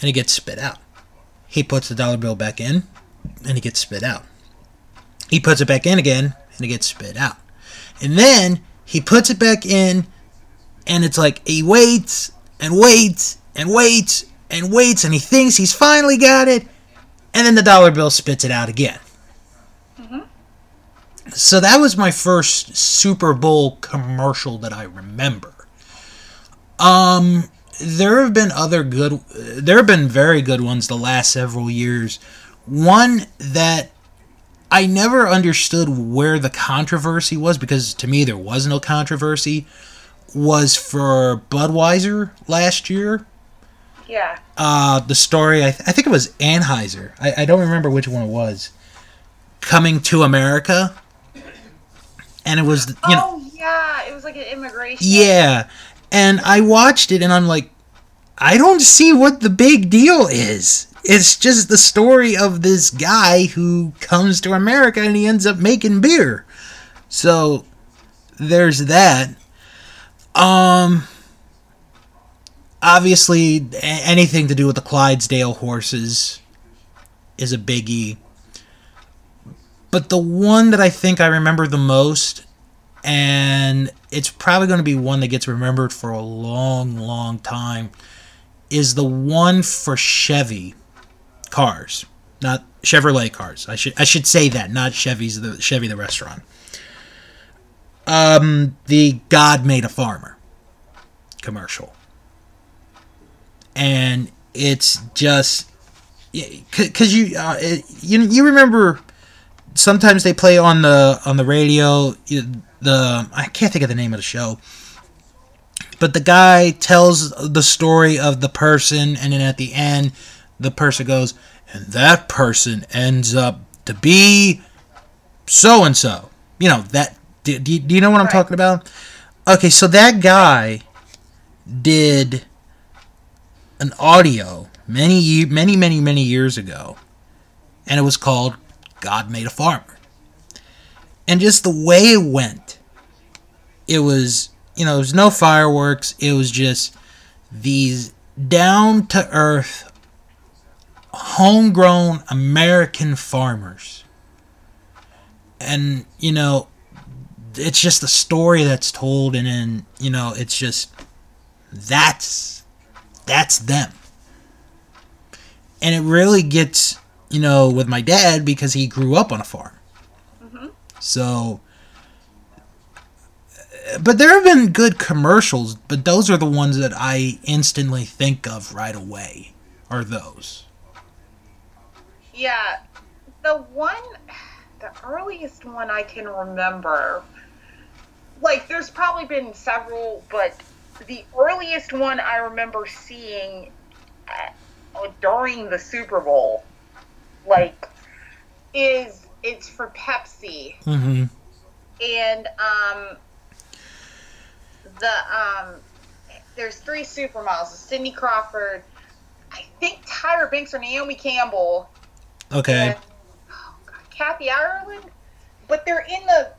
and it gets spit out. He puts the dollar bill back in, and it gets spit out. He puts it back in again, and it gets spit out. And then he puts it back in, and it's like he waits and waits and waits and waits, and he thinks he's finally got it, and then the dollar bill spits it out again. So that was my first Super Bowl commercial that I remember. Um, there have been other good, there have been very good ones the last several years. One that I never understood where the controversy was because to me there was no controversy was for Budweiser last year. Yeah. Uh, the story, I, th- I think it was Anheuser. I, I don't remember which one it was. Coming to America. And it was, you know, oh yeah, it was like an immigration. yeah. And I watched it and I'm like, I don't see what the big deal is. It's just the story of this guy who comes to America and he ends up making beer. So there's that. Um obviously anything to do with the Clydesdale horses is a biggie. But the one that I think I remember the most and it's probably going to be one that gets remembered for a long, long time, is the one for Chevy cars, not Chevrolet cars. I should I should say that, not Chevy's the Chevy the restaurant. Um, the God made a farmer commercial, and it's just because you uh, you you remember sometimes they play on the on the radio the I can't think of the name of the show but the guy tells the story of the person and then at the end the person goes and that person ends up to be so and so you know that do, do, you know what i'm Right. talking about okay so that guy did an audio many many many many years ago and it was called God Made a Farmer. And just the way it went, it was, you know, there was no fireworks. It was just these down to earth, homegrown American farmers. And, you know, it's just a story that's told, and then, you know, it's just that's that's them. And it really gets you know, with my dad because he grew up on a farm. Mm-hmm. So, but there have been good commercials, but those are the ones that I instantly think of right away. Are those? Yeah, the one, the earliest one I can remember, like there's probably been several, but the earliest one I remember seeing uh, during the Super Bowl, like, is it's for Pepsi Mm-hmm. and um, the um, there's three supermodels: Cindy Crawford, I think Tyra Banks or Naomi Campbell, Okay. and oh God, Kathy Ireland. But they're in the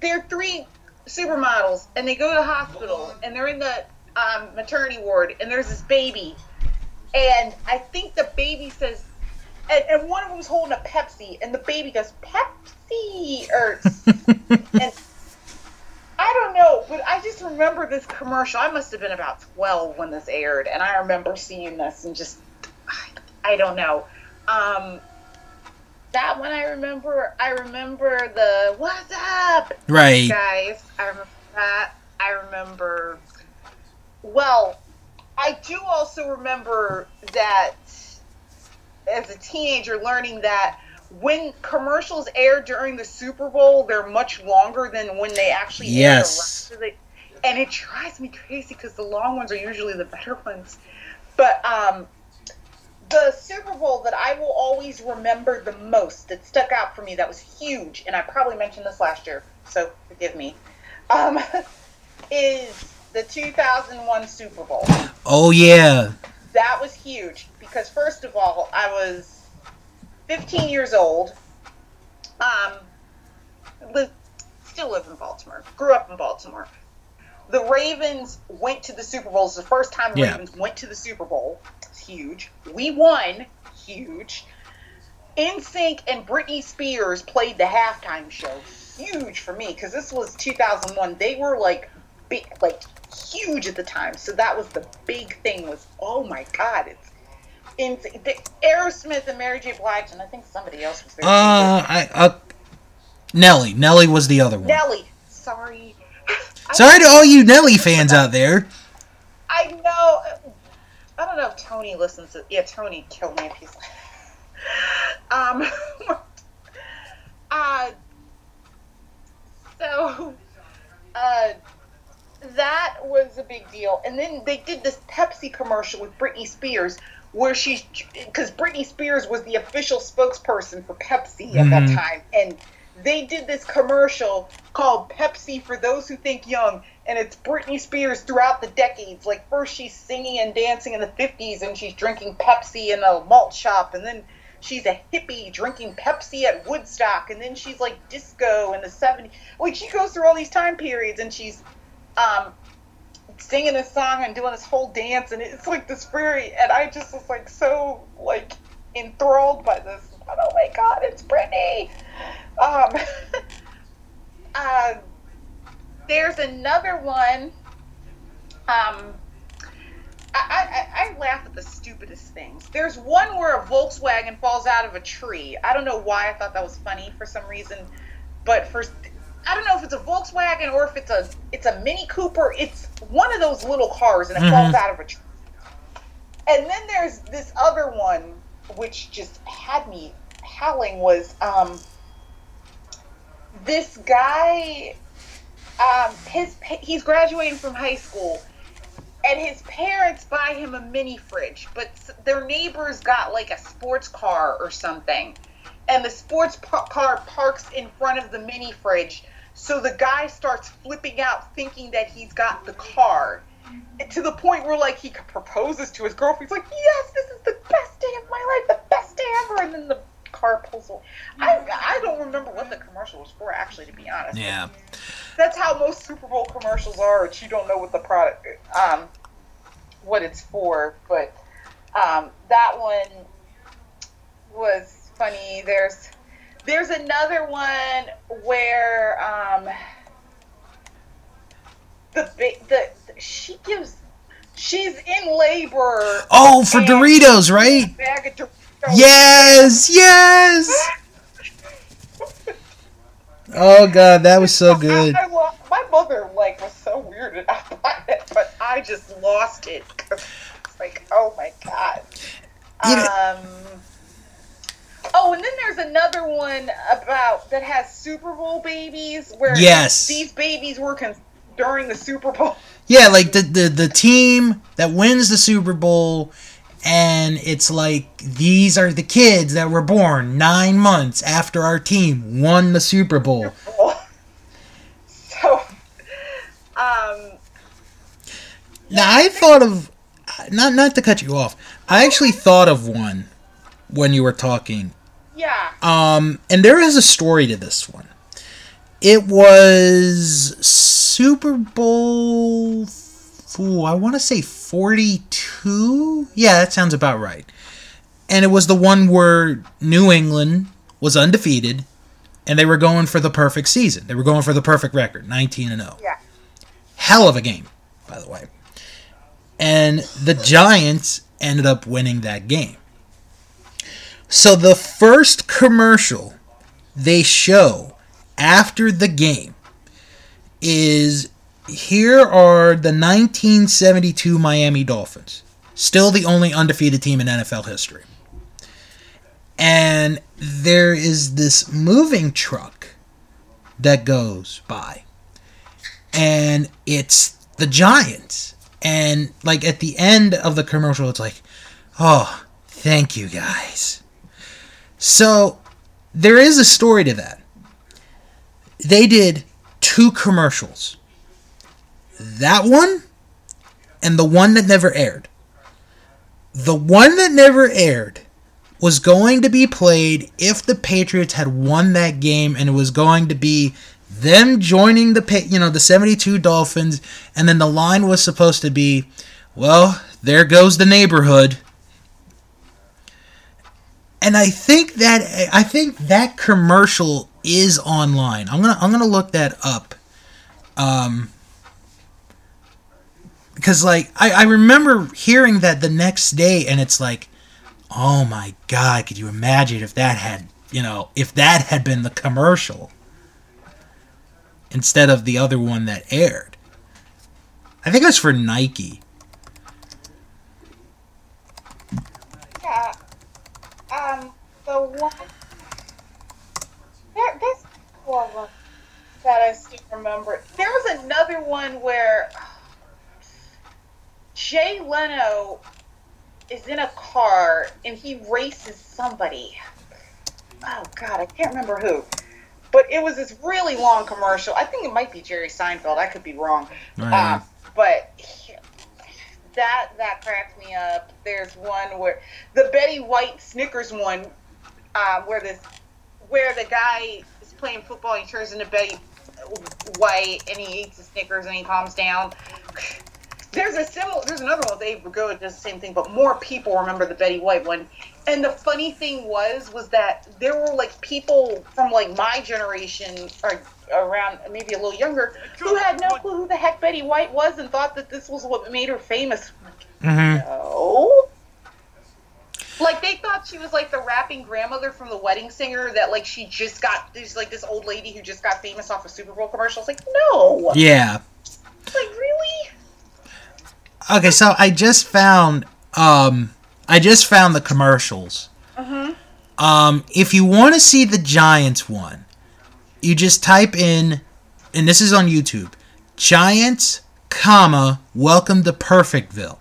they're three supermodels, and they go to the hospital, and they're in the um, maternity ward, and there's this baby, and I think the baby says. And, and one of them's holding a Pepsi, and the baby goes Pepsi, or and I don't know, but I just remember this commercial. I must have been about 12 when this aired, and I remember seeing this and just, I, I don't know. Um, that one I remember. I remember the what's up, right. guys. I remember that. I remember. Well, I do also remember that as a teenager learning that when commercials air during the Super Bowl, they're much longer than when they actually air Yes. of the- and it drives me crazy because the long ones are usually the better ones. But um, the Super Bowl that I will always remember the most that stuck out for me that was huge, and I probably mentioned this last year, so forgive me, um, is the 2001 Super Bowl. Oh yeah. That was huge because first of all, I was 15 years old. Um, li- still live in Baltimore. Grew up in Baltimore. The Ravens went to the Super Bowl. It's the first time the Yeah. Ravens went to the Super Bowl. It's huge. We won. Huge. NSYNC and Britney Spears played the halftime show. Huge for me because this was 2001. They were like big, like huge at the time. So that was the big thing. Was oh my god, it's in the, Aerosmith and Mary J. Blige and I think somebody else was there. Uh, I uh, Nelly. Nelly was the other one. Nelly. Sorry. Sorry to all you Nelly fans out there. I know. I don't know if Tony listens to. Yeah, Tony killed me if he's. Um. uh. So. Uh. That was a big deal, and then they did this Pepsi commercial with Britney Spears, where she's because Britney Spears was the official spokesperson for Pepsi at that Mhm. time, and they did this commercial called Pepsi for those who think young and it's Britney Spears throughout the decades. Like first she's singing and dancing in the 50s and she's drinking Pepsi in a malt shop and then she's a hippie drinking Pepsi at Woodstock and then she's like disco in the 70s like she goes through all these time periods and she's um singing a song and doing this whole dance and it's like this very and I just was like so like enthralled by this oh my god it's Britney um, uh, there's another one. Um, I, I, I laugh at the stupidest things. There's one where a Volkswagen falls out of a tree. I don't know why I thought that was funny for some reason, but for I don't know if it's a Volkswagen or if it's a it's a Mini Cooper. It's one of those little cars and it Mhm. falls out of a tree. And then there's this other one which just had me howling was um this guy um his he's graduating from high school and his parents buy him a mini fridge but their neighbors got like a sports car or something and the sports pa- car parks in front of the mini fridge so the guy starts flipping out thinking that he's got the car to the point where like he proposes to his girlfriend. He's like, "Yes, this is the best day of my life, the best day ever." And then the car away. I I don't remember what the commercial was for, actually, to be honest. Yeah. That's how most Super Bowl commercials are. It's you don't know what the product, um, what it's for. But um, that one was funny. There's there's another one where um, the big the she gives she's in labor. Oh, for Doritos, right? Bag of Doritos. Yes, yes. Oh god, that was so good. I, I lo- my mother like was so weirded out by it, but I just lost it. It's like, oh my god. Um. Oh, and then there's another one about that has Super Bowl babies, where Yes. these babies were con- during the Super Bowl. Yeah, like the, the the team that wins the Super Bowl, and it's like these are the kids that were born nine months after our team won the Super Bowl. so, um, Now I thought of not not to cut you off. I actually thought of one when you were talking. yeah, Um, and there is a story to this one. It was Super Bowl. Ooh, I want to say forty-two. Yeah, that sounds about right. And it was the one where New England was undefeated, and they were going for the perfect season. They were going for the perfect record, nineteen and zero. yeah. Hell of a game, by the way. And the Giants ended up winning that game. So the first commercial they show after the game is here are the 1972 Miami Dolphins, still the only undefeated team in NFL history. and there is this moving truck that goes by, and it's the Giants. And like at the end of the commercial, it's like, oh, thank you guys. So there is a story to that. They did two commercials. That one and the one that never aired. The one that never aired was going to be played if the Patriots had won that game and it was going to be them joining the you know the 72 Dolphins and then the line was supposed to be well there goes the neighborhood and I think that I think that commercial is online. I'm gonna I'm gonna look that up. Um, because like I, I remember hearing that the next day, and it's like, oh my god, could you imagine if that had you know if that had been the commercial instead of the other one that aired? I think it was for Nike. Yeah. Um, the one there, there's one that I still remember. There was another one where Jay Leno is in a car and he races somebody. Oh God, I can't remember who. But it was this really long commercial. I think it might be Jerry Seinfeld. I could be wrong. Right. Um, but he- that that cracked me up. There's one where the Betty White Snickers one, uh, where this where the guy is playing football. He turns into Betty White and he eats the Snickers and he calms down. There's a similar. There's another one with Abe Vigoda does the same thing, but more people remember the Betty White one. And the funny thing was, was that there were like people from like my generation or around maybe a little younger who had no clue who the heck Betty White was and thought that this was what made her famous. Mm-hmm. No. Like they thought she was like the rapping grandmother from the wedding singer that like she just got there's like this old lady who just got famous off a Super Bowl commercial. It's like, no. Yeah. Like really? Okay, so I just found um I just found the commercials. Mm-hmm. Um if you want to see the Giants one, you just type in and this is on YouTube. Giants, comma, welcome to Perfectville.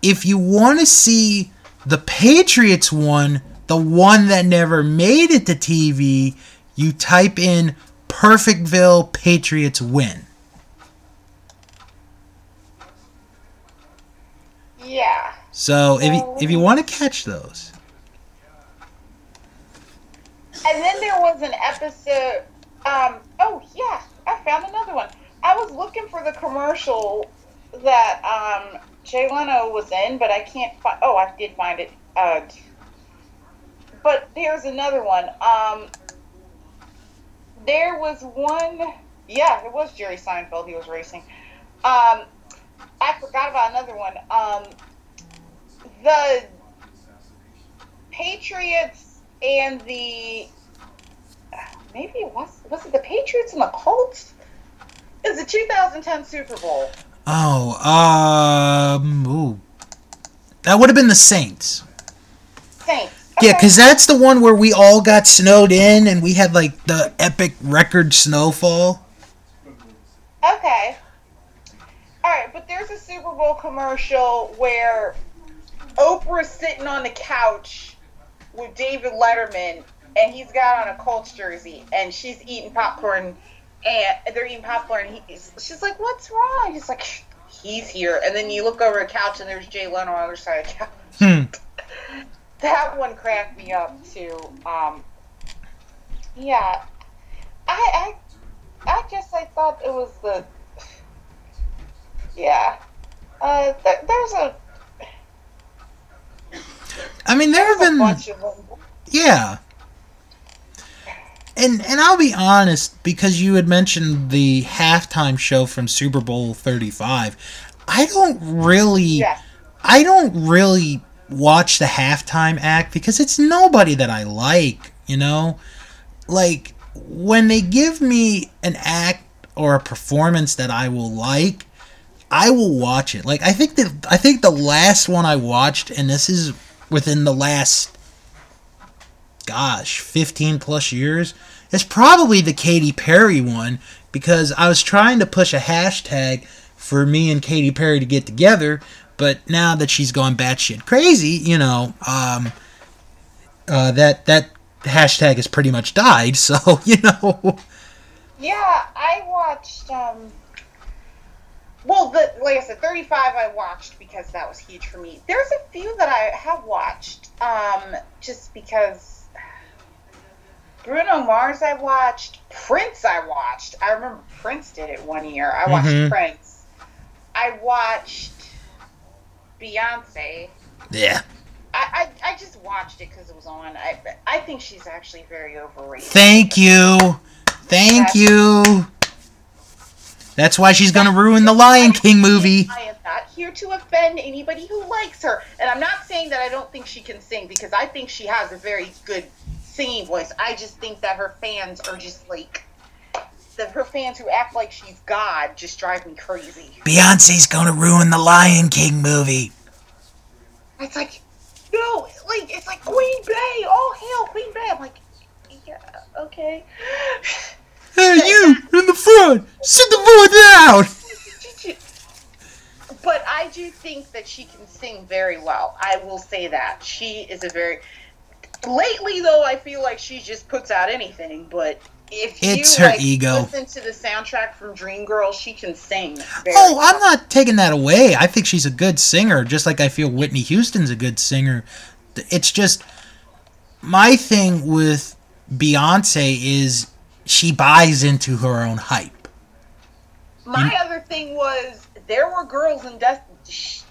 If you want to see the Patriots one, the one that never made it to TV, you type in Perfectville Patriots win. Yeah. So if you, if you want to catch those, And then there was an episode. Um, oh yeah, I found another one. I was looking for the commercial that um, Jay Leno was in, but I can't find. Oh, I did find it. Uh, but there's another one. Um, there was one. Yeah, it was Jerry Seinfeld. He was racing. Um, I forgot about another one. Um, the Patriots and the maybe it was was it the Patriots and the Colts? It was the 2010 Super Bowl. oh, um, ooh, that would have been the Saints. Saints. Yeah, because that's the one where we all got snowed in and we had like the epic record snowfall. Okay. All right, but there's a Super Bowl commercial where Oprah's sitting on the couch with David Letterman, and he's got on a Colts jersey, and she's eating popcorn, and they're eating popcorn. And he's, she's like, "What's wrong?" He's like, "He's here." And then you look over the couch, and there's Jay Leno on the other side of the couch. Hmm. That one cracked me up too. Um, yeah, I, I, I guess I thought it was the. Yeah, uh, th- there's a, I mean, there have been bunch of them. yeah. And and I'll be honest because you had mentioned the halftime show from Super Bowl 35. I don't really Yeah, I don't really watch the halftime act because it's nobody that I like, you know? Like when they give me an act or a performance that I will like, I will watch it. Like I think that I think the last one I watched and this is within the last gosh, 15 plus years. It's probably the Katy Perry one because I was trying to push a hashtag for me and Katy Perry to get together, but now that she's gone batshit crazy, you know, um, uh, that that hashtag has pretty much died. So you know. Yeah, I watched. um Well, the like I said, 35 I watched because that was huge for me. There's a few that I have watched, um, just because. Bruno Mars I watched, Prince I watched. I remember Prince did it one year. I watched Mhm. Prince. I watched Beyonce. Yeah. I, I, I just watched it because it was on. I I think she's actually very overrated. Thank you. Thank you. That's why she's gonna ruin the Lion King movie. I am not here to offend anybody who likes her, and I'm not saying that I don't think she can sing because I think she has a very good singing voice. I just think that her fans are just like that. Her fans who act like she's God just drive me crazy. Beyonce's gonna ruin the Lion King movie. It's like no, like it's like Queen Bey. All hail Queen Bey. I'm like, yeah, okay. Hey, you in the front, sit the boy down. But I do think that she can sing very well. I will say that. She is a very. Lately, though, I feel like she just puts out anything. But if It's you her like, ego. listen to the soundtrack from Dreamgirls, she can sing. Very Oh, well. I'm not taking that away. I think she's a good singer, just like I feel Whitney Houston's a good singer. It's just my thing with Beyonce is she buys into her own hype. My other thing was there were girls in Destiny.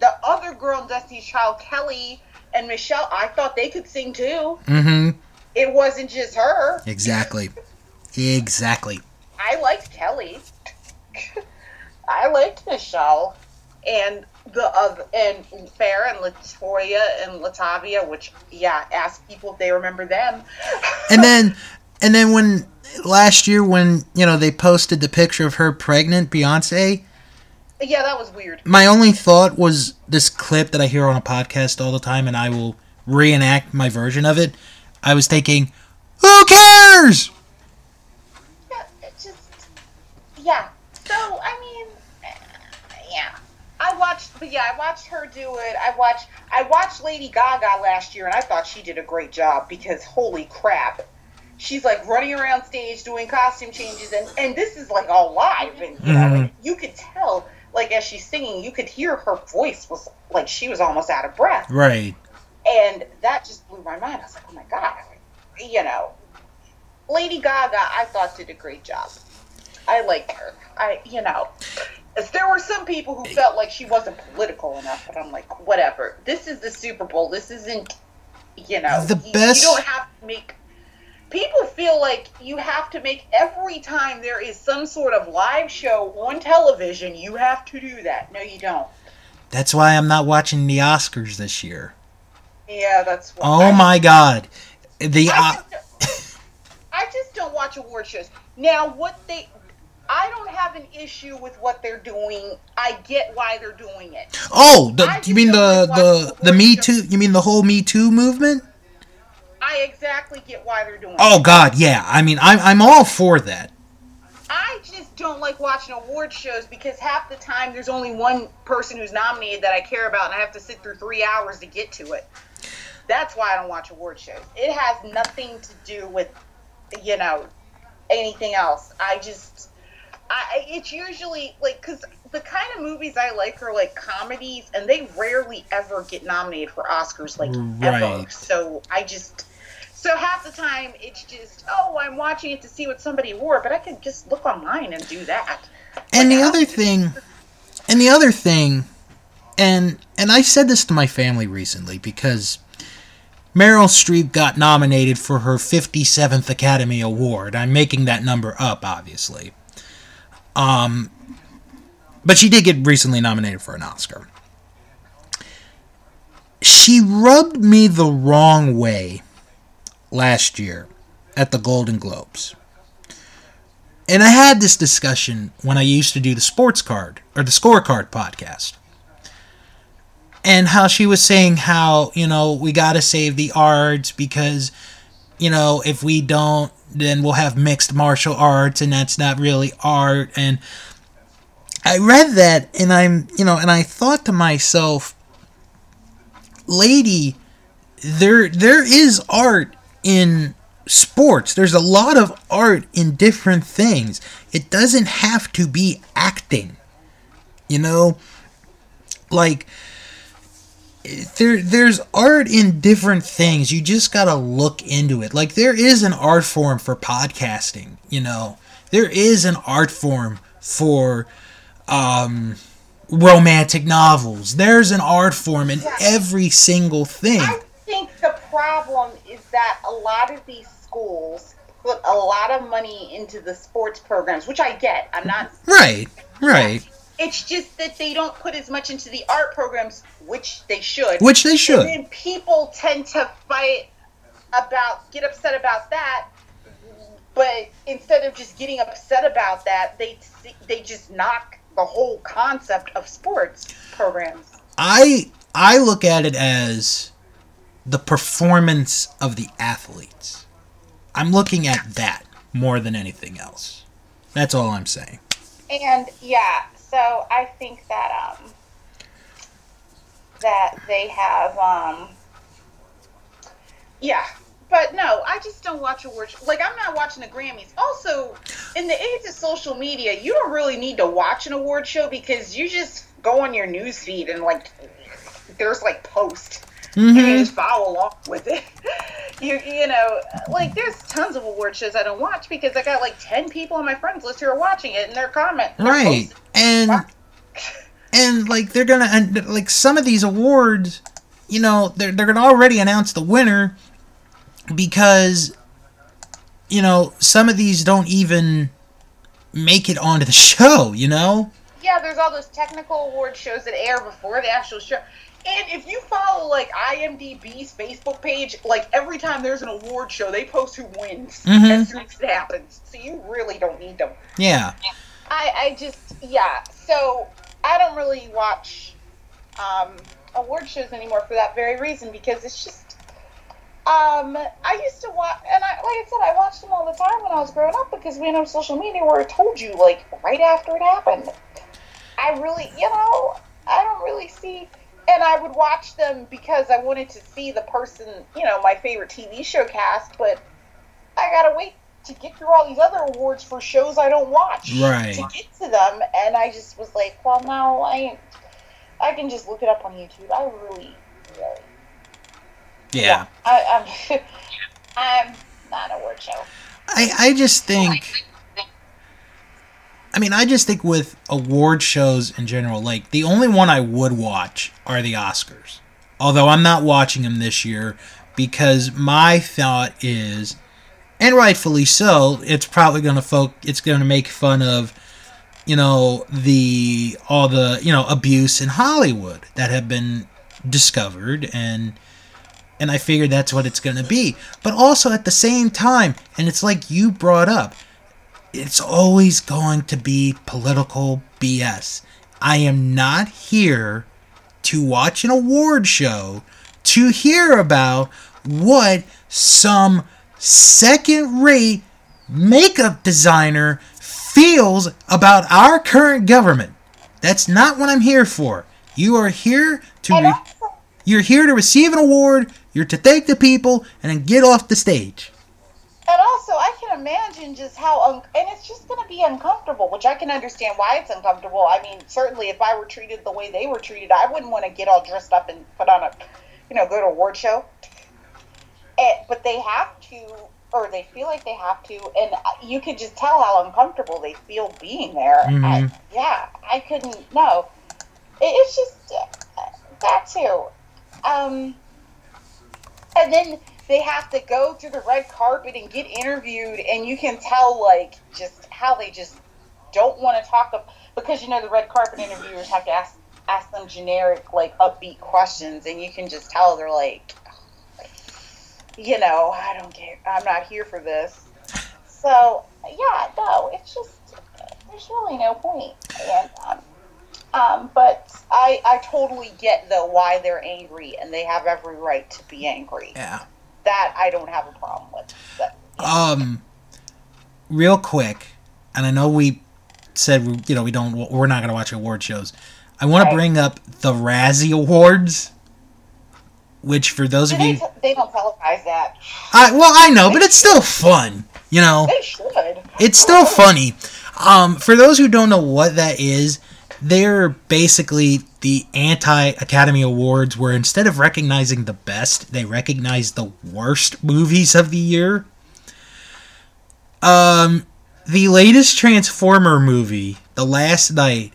The other girl in Destiny's Child, Kelly and Michelle, I thought they could sing too. Mm-hmm. It wasn't just her. Exactly. Exactly. I liked Kelly. I liked Michelle, and the other and Farrah and LeToya and Latavia, which yeah, ask people if they remember them. And then and then when last year when, you know, they posted the picture of her pregnant, Beyonce, yeah, that was weird. my only thought was this clip that I hear on a podcast all the time, and I will reenact my version of it. I was thinking, who cares? Yeah, it just yeah. So I mean, eh, yeah. I watched, but yeah, I watched her do it. I watched, I watched Lady Gaga last year, and I thought she did a great job because holy crap, she's like running around stage doing costume changes, and and this is like all live, and you know, Mhm. and you could tell like as she's singing, you could hear her voice was like she was almost out of breath, Right. and that just blew my mind. I was like, oh my god, you know, Lady Gaga, I thought did a great job. I liked her. I, you know, there were some people who felt like she wasn't political enough, but I'm like, whatever. This is the Super Bowl. This isn't, you know, The best- You don't have to make. People feel like you have to make every time there is some sort of live show on television, you have to do that. No, you don't. That's why I'm not watching the Oscars this year. Yeah, that's. What Oh I- my god. The I uh, just, don't- I just don't watch award shows. Now, what they, I don't have an issue with what they're doing. I get why they're doing it. Oh, the, you mean the the the Me Too? You mean the whole Me Too movement? I exactly get why they're doing Oh it. god, yeah. I mean, I'm I'm all for that. I just don't like watching award shows because half the time there's only one person who's nominated that I care about, and I have to sit through three hours to get to it. That's why I don't watch award shows. It has nothing to do with, you know, anything else. I just, I it's usually like because the kind of movies I like are like comedies, and they rarely ever get nominated for Oscars, like ever. So I just. So half the time it's just, oh, I'm watching it to see what somebody wore, but I can just look online and do that. And Like, the other thing, and the other thing, and and I said this to my family recently because Meryl Streep got nominated for her 57th Academy Award. I'm making that number up, obviously. Um, but she did get recently nominated for an Oscar. She rubbed me the wrong way last year at the Golden Globes and I had this discussion when I used to do the sports card or the scorecard podcast. and how she was saying how you know we got to save the arts because you know if we don't then we'll have mixed martial arts and that's not really art and i read that and i'm you know and i thought to myself lady there there is art in sports there's a lot of art in different things it doesn't have to be acting you know like there there's art in different things. You just got to look into it. Like there is an art form for podcasting, you know. There is an art form for um romantic novels. There's an art form in every single thing. I think the problem is that a lot of these schools put a lot of money into the sports programs, which I get. I'm not Right. Right. It's just that they don't put as much into the art programs, which they should. Which they should. And people tend to fight about, get upset about that. But instead of just getting upset about that, they they just knock the whole concept of sports programs. I I look at it as the performance of the athletes. I'm looking at that more than anything else. That's all I'm saying. And yeah, so I think that um, that they have um, yeah. But no, I just don't watch awards. Like I'm not watching the Grammys. Also, in the age of social media, you don't really need to watch an award show because you just go on your news feed and like there's like post mm-hmm. and you just follow along with it. you you know, like there's tons of award shows I don't watch because I got like ten people on my friends list who are watching it and their comment. Right, and and like they're gonna and like some of these awards, you know, they're they're gonna already announce the winner because you know some of these don't even make it onto the show. You know. Yeah, there's all those technical award shows that air before the actual show. And if you follow like IMDb's Facebook page, like every time there's an award show, they post who wins mm-hmm. as soon as it happens. So you really don't need them. Yeah. I, I just yeah. So I don't really watch um, award shows anymore for that very reason because it's just um, I used to watch, and I, like I said, I watched them all the time when I was growing up because we didn't have social media where it told you like right after it happened. I really, you know, I don't really see and I would watch them because I wanted to see the person, you know, my favorite TV show cast, but I gotta wait to get through all these other awards for shows I don't watch right. to get to them, and I just was like, well, now I, I can just look it up on YouTube. I really, really, yeah, I, I'm, I'm not a award show. I I just think I mean, I just think with award shows in general, like the only one I would watch are the Oscars. Although I'm not watching them this year because my thought is, and rightfully so, it's probably going to folk, it's going to make fun of, you know, the all the you know abuse in Hollywood that have been discovered and and I figured that's what it's going to be. But also at the same time, and it's like you brought up it's always going to be political BS. I am not here to watch an award show to hear about what some second rate makeup designer feels about our current government. That's not what I'm here for. You are here to re- you're here to receive an award, you're to thank the people and then get off the stage and also I can imagine just how un- and it's just going to be uncomfortable, which I can understand why it's uncomfortable. I mean, certainly if I were treated the way they were treated, I wouldn't want to get all dressed up and put on a, you know, go to a award show. And, but they have to, or they feel like they have to, and you could just tell how uncomfortable they feel being there. Mm-hmm. I, yeah, I couldn't. No, it, it's just that too. Um, and then they have to go through the red carpet and get interviewed, and you can tell like just how they just don't want to talk of, because you know the red carpet interviewers have to ask ask them generic like upbeat questions, and you can just tell they're like, you know, I don't care, I'm not here for this. So yeah, no, it's just there's really no point. point, and um, Um, but I I totally get though why they're angry, and they have every right to be angry. Yeah. That I don't have a problem with. But, Um, real quick, and I know we said you know we don't we're not gonna watch award shows. I want to bring up the Razzie Awards, which for those do of they, you, t- they don't televise that. I well I know, but it's still fun. You know, They should. it's still funny. Um, for those who don't know what that is, they're basically the anti Academy Awards, where instead of recognizing the best, they recognize the worst movies of the year. Um, the latest Transformer movie, The Last Knight,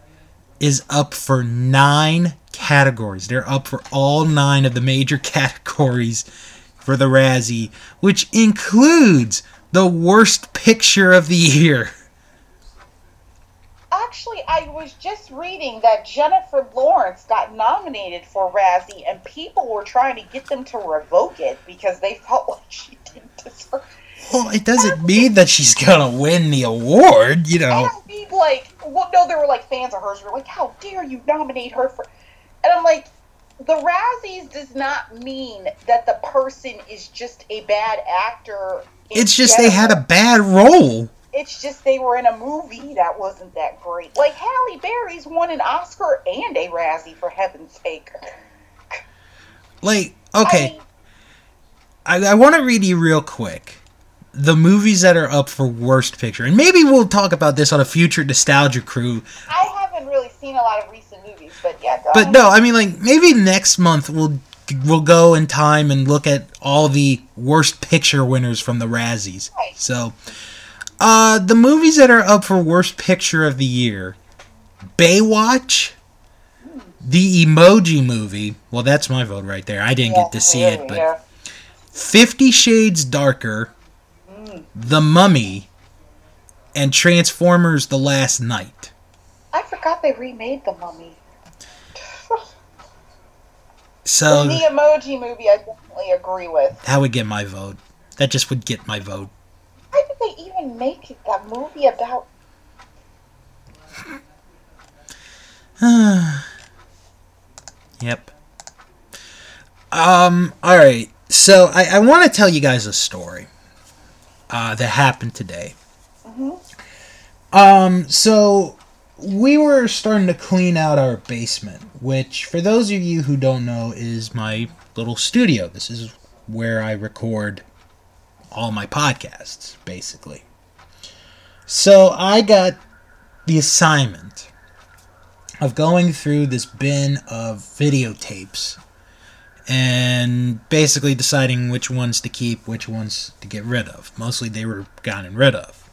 is up for nine categories. They're up for all nine of the major categories for the Razzie, which includes the worst picture of the year. Actually, I was just reading that Jennifer Lawrence got nominated for Razzie, and people were trying to get them to revoke it because they felt like she didn't deserve. Well, it doesn't mean that she's gonna win the award, you I know. don't mean like, well, no, there were like fans of hers who were like, "How dare you nominate her for?" And I'm like, the Razzies does not mean that the person is just a bad actor. It's just they had a bad role. It's just they were in a movie that wasn't that great. Like Halle Berry's won an Oscar and a Razzie for heaven's sake. Like, I okay, mean, I, I want to read you real quick the movies that are up for worst picture, and maybe we'll talk about this on a future nostalgia crew. I haven't really seen a lot of recent movies, but yeah. Go But no, I mean, like maybe next month we'll we'll go in time and look at all the worst picture winners from the Razzies. Right. So, uh, the movies that are up for worst picture of the year: Baywatch, the Emoji Movie. Well, that's my vote right there. I didn't get to see it, but yeah. Fifty Shades Darker, The Mummy, and Transformers: The Last Knight. I forgot they remade the Mummy. So the Emoji Movie, I definitely agree with. that would get my vote. That just would get my vote. Even make that movie about? Yep. Um. All right. So I, I want to tell you guys a story uh, that happened today. Um. So we were starting to clean out our basement, which, for those of you who don't know, is my little studio. This is where I record all my podcasts, basically. So I got the assignment of going through this bin of videotapes and basically deciding which ones to keep, which ones to get rid of. Mostly they were gotten rid of.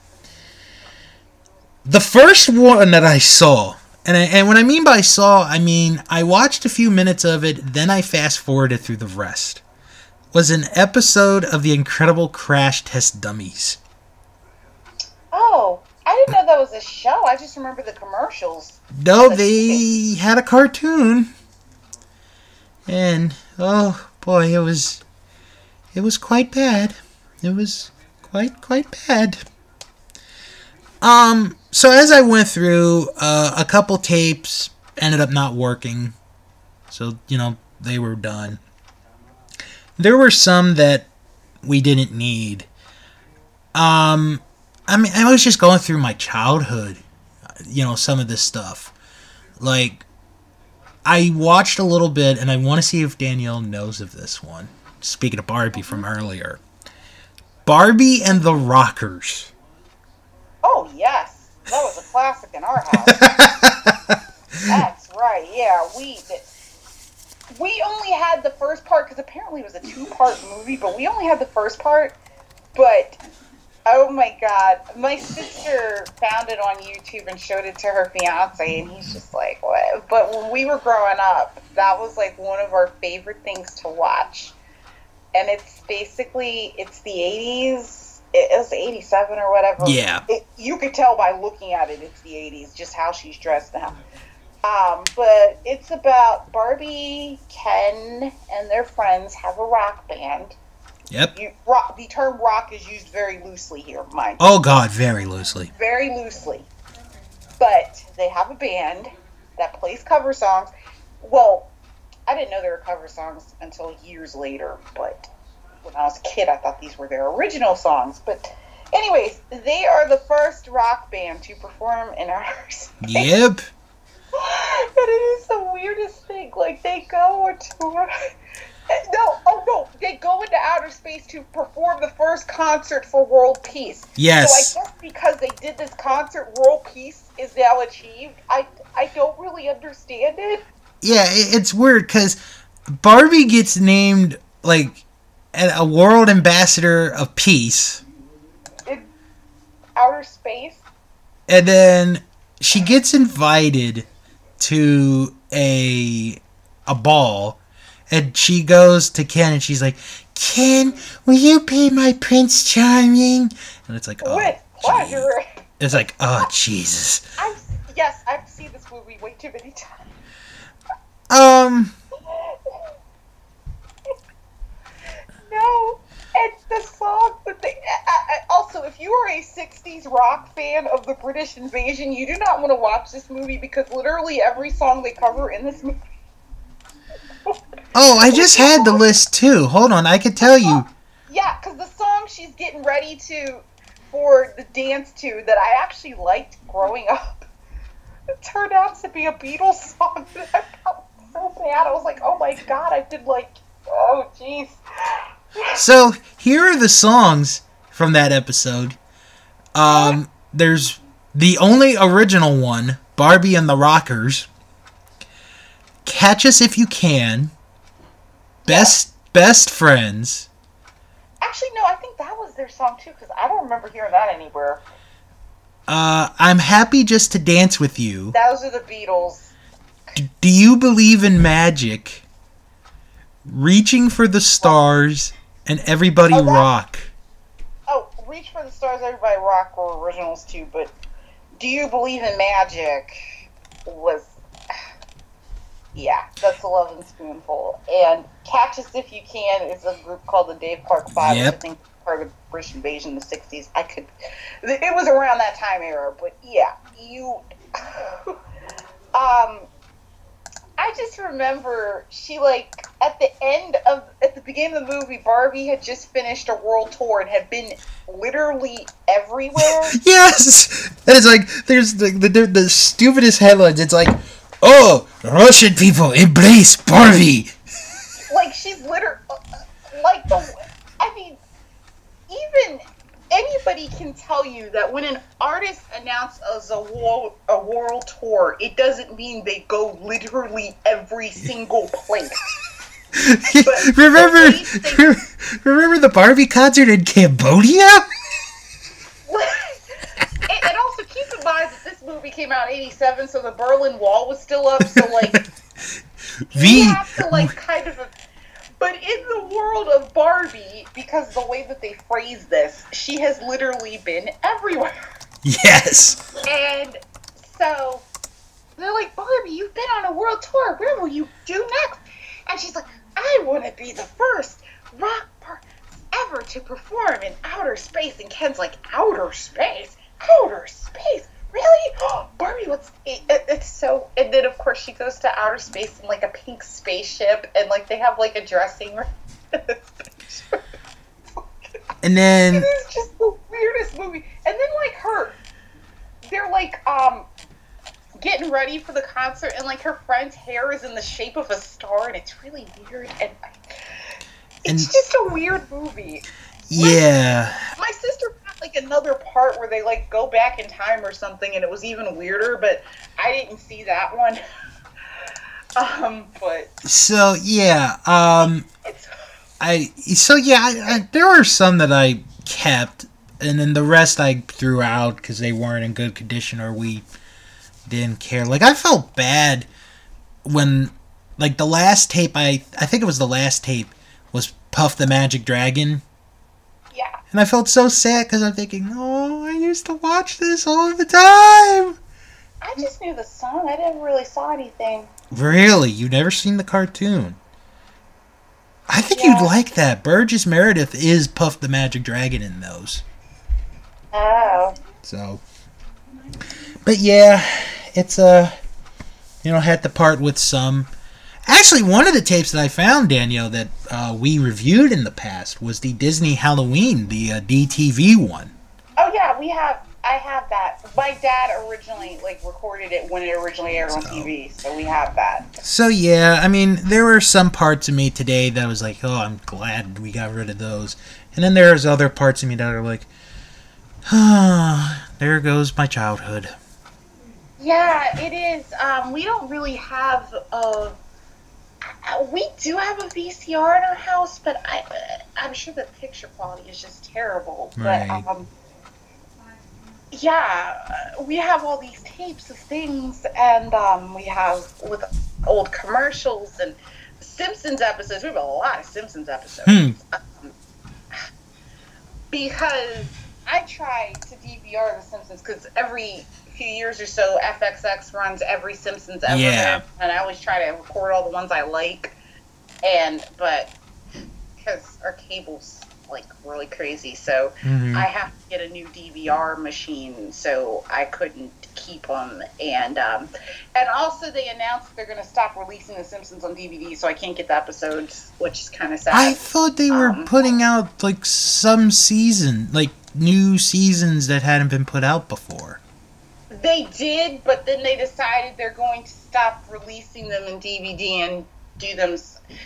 The first one that I saw, and, I, and when I mean by saw, I mean I watched a few minutes of it, then I fast forwarded through the rest, was an episode of The Incredible Crash Test Dummies. Oh, I didn't know that was a show. I just remember the commercials. No, they had a cartoon. And oh boy, it was it was quite bad. It was quite quite bad. Um so as I went through uh, a couple tapes ended up not working. So, you know, they were done. There were some that we didn't need. Um I mean, I was just going through my childhood you know some of this stuff like i watched a little bit and i want to see if danielle knows of this one speaking of barbie from earlier barbie and the rockers Oh yes, that was a classic in our house. That's right. Yeah, we we only had the first part because apparently it was a two-part movie, but we only had the first part. But oh my god, my sister found it on YouTube and showed it to her fiance, and he's just like, "What?" But when we were growing up, that was like one of our favorite things to watch. And it's basically it's the '80s. It was '87 or whatever yeah it, you could tell by looking at it it's the 80s just how she's dressed now um, but it's about barbie ken and their friends have a rock band yep you, rock, the term rock is used very loosely here mind oh god very loosely very loosely but they have a band that plays cover songs. Well, I didn't know they were cover songs until years later, but when I was a kid, I thought these were their original songs. But, anyways, they are the first rock band to perform in outer space. Yep. and it is the weirdest thing. Like, they go to. No, oh no, they go into outer space to perform the first concert for world peace. Yes. So I guess because they did this concert, world peace is now achieved. I I don't really understand it. Yeah, it's weird because Barbie gets named like a a world ambassador of peace, in outer space. and then she gets invited to a a ball, and she goes to Ken and she's like, "Ken, will you be my Prince Charming?" And it's like, oh, With pleasure. It's like, oh Jesus. I've, yes, I've seen this movie way too many times. Um. No, song that they. I, I, also, if you are a '60s rock fan of the British Invasion, you do not want to watch this movie because literally every song they cover in this movie. Oh, I just had the list too. Hold on, I could tell you. Yeah, because the song she's getting ready to for the dance to that I actually liked growing up it turned out to be a Beatles song that I felt so bad. I was like, oh my god, I did like, oh jeez. So here are the songs from that episode. Um, there's the only original one, Barbie and the Rockers. Catch Us If You Can. Best Best Friends. Actually, no, I think that was their song too because I don't remember hearing that anywhere. Uh, I'm happy just to dance with you. Those are the Beatles. D- do you believe in magic? Reaching for the stars and everybody Oh, that- rock. Oh, Reach for the Stars, Everybody Rock were originals too, but Do You Believe in Magic was. Yeah, that's a Lovin' Spoonful. And Catch Us If You Can is a group called the Dave Clark Five, Yep. I think part of the British invasion in the 60s. I could. It was around that time era, but yeah, you. um. I just remember she like at the end of at the beginning of the movie, Barbie had just finished a world tour and had been literally everywhere. Yes, and it's like there's the the, the, stupidest headlines. It's like, oh, Russian people embrace Barbie. like she's literally uh, like the. I mean, even anybody can tell you that when an artist announces a world a world tour, it doesn't mean they go literally every single place. remember, the way remember the Barbie concert in Cambodia? and, and also keep in mind that this movie came out in '87, so the Berlin Wall was still up. So like, V. you have to like kind of. But in the world of Barbie, because the way that they phrase this, she has literally been everywhere. Yes. And so they're like, Barbie, you've been on a world tour. Where will you do next? And she's like, I want to be the first rock person ever to perform in outer space. And Ken's like, outer space? Outer space? Really? Barbie, what's it, it- it's so. And then of course she goes to outer space in like a pink spaceship, and like they have like a dressing room. And then It is just the weirdest movie. And then like her, they're like um getting ready for the concert, and like her friend's hair is in the shape of a star, and it's really weird. And it's And- just a weird movie. yeah, My sister like another part where they like go back in time or something, and it was even weirder. But I didn't see that one. um, but so yeah, um, it's I so yeah, I, I, there were some that I kept, and then the rest I threw out because they weren't in good condition or we didn't care. Like I felt bad when, like the last tape I I think it was the last tape was Puff the Magic Dragon. And I felt so sad because I'm thinking, oh, I used to watch this all the time. I just knew the song. I didn't really saw anything. Really, you never seen the cartoon? I think Yeah. you'd like that. Burgess Meredith is Puff the Magic Dragon in those. Oh. So, but yeah, it's a you know, had to part with some. Actually, one of the tapes that I found, Danielle, that uh, we reviewed in the past was the Disney Halloween, the uh, DTV one. Oh yeah, we have. I have that. My dad originally like recorded it when it originally aired on TV, so we have that. So yeah, I mean, there were some parts of me today that was like, "Oh, I'm glad we got rid of those," and then there's other parts of me that are like, "Ah, there goes my childhood." Yeah, it is. Um, we don't really have a. We do have a VCR in our house, but I, I'm sure the picture quality is just terrible. Right. But um, yeah, we have all these tapes of things, and um, we have with old commercials and Simpsons episodes. We have a lot of Simpsons episodes. Hmm. Um, because I try to DVR The Simpsons because every few years or so, FXX runs every Simpsons ever, Yeah. and I always try to record all the ones I like. And but because our cable's like really crazy, so Mhm. I have to get a new DVR machine, so I couldn't keep them. And um, and also they announced they're going to stop releasing The Simpsons on DVD, so I can't get the episodes, which is kind of sad. I thought they were Um, putting out like some season, like new seasons that hadn't been put out before. They did, but then they decided they're going to stop releasing them in DVD and do them.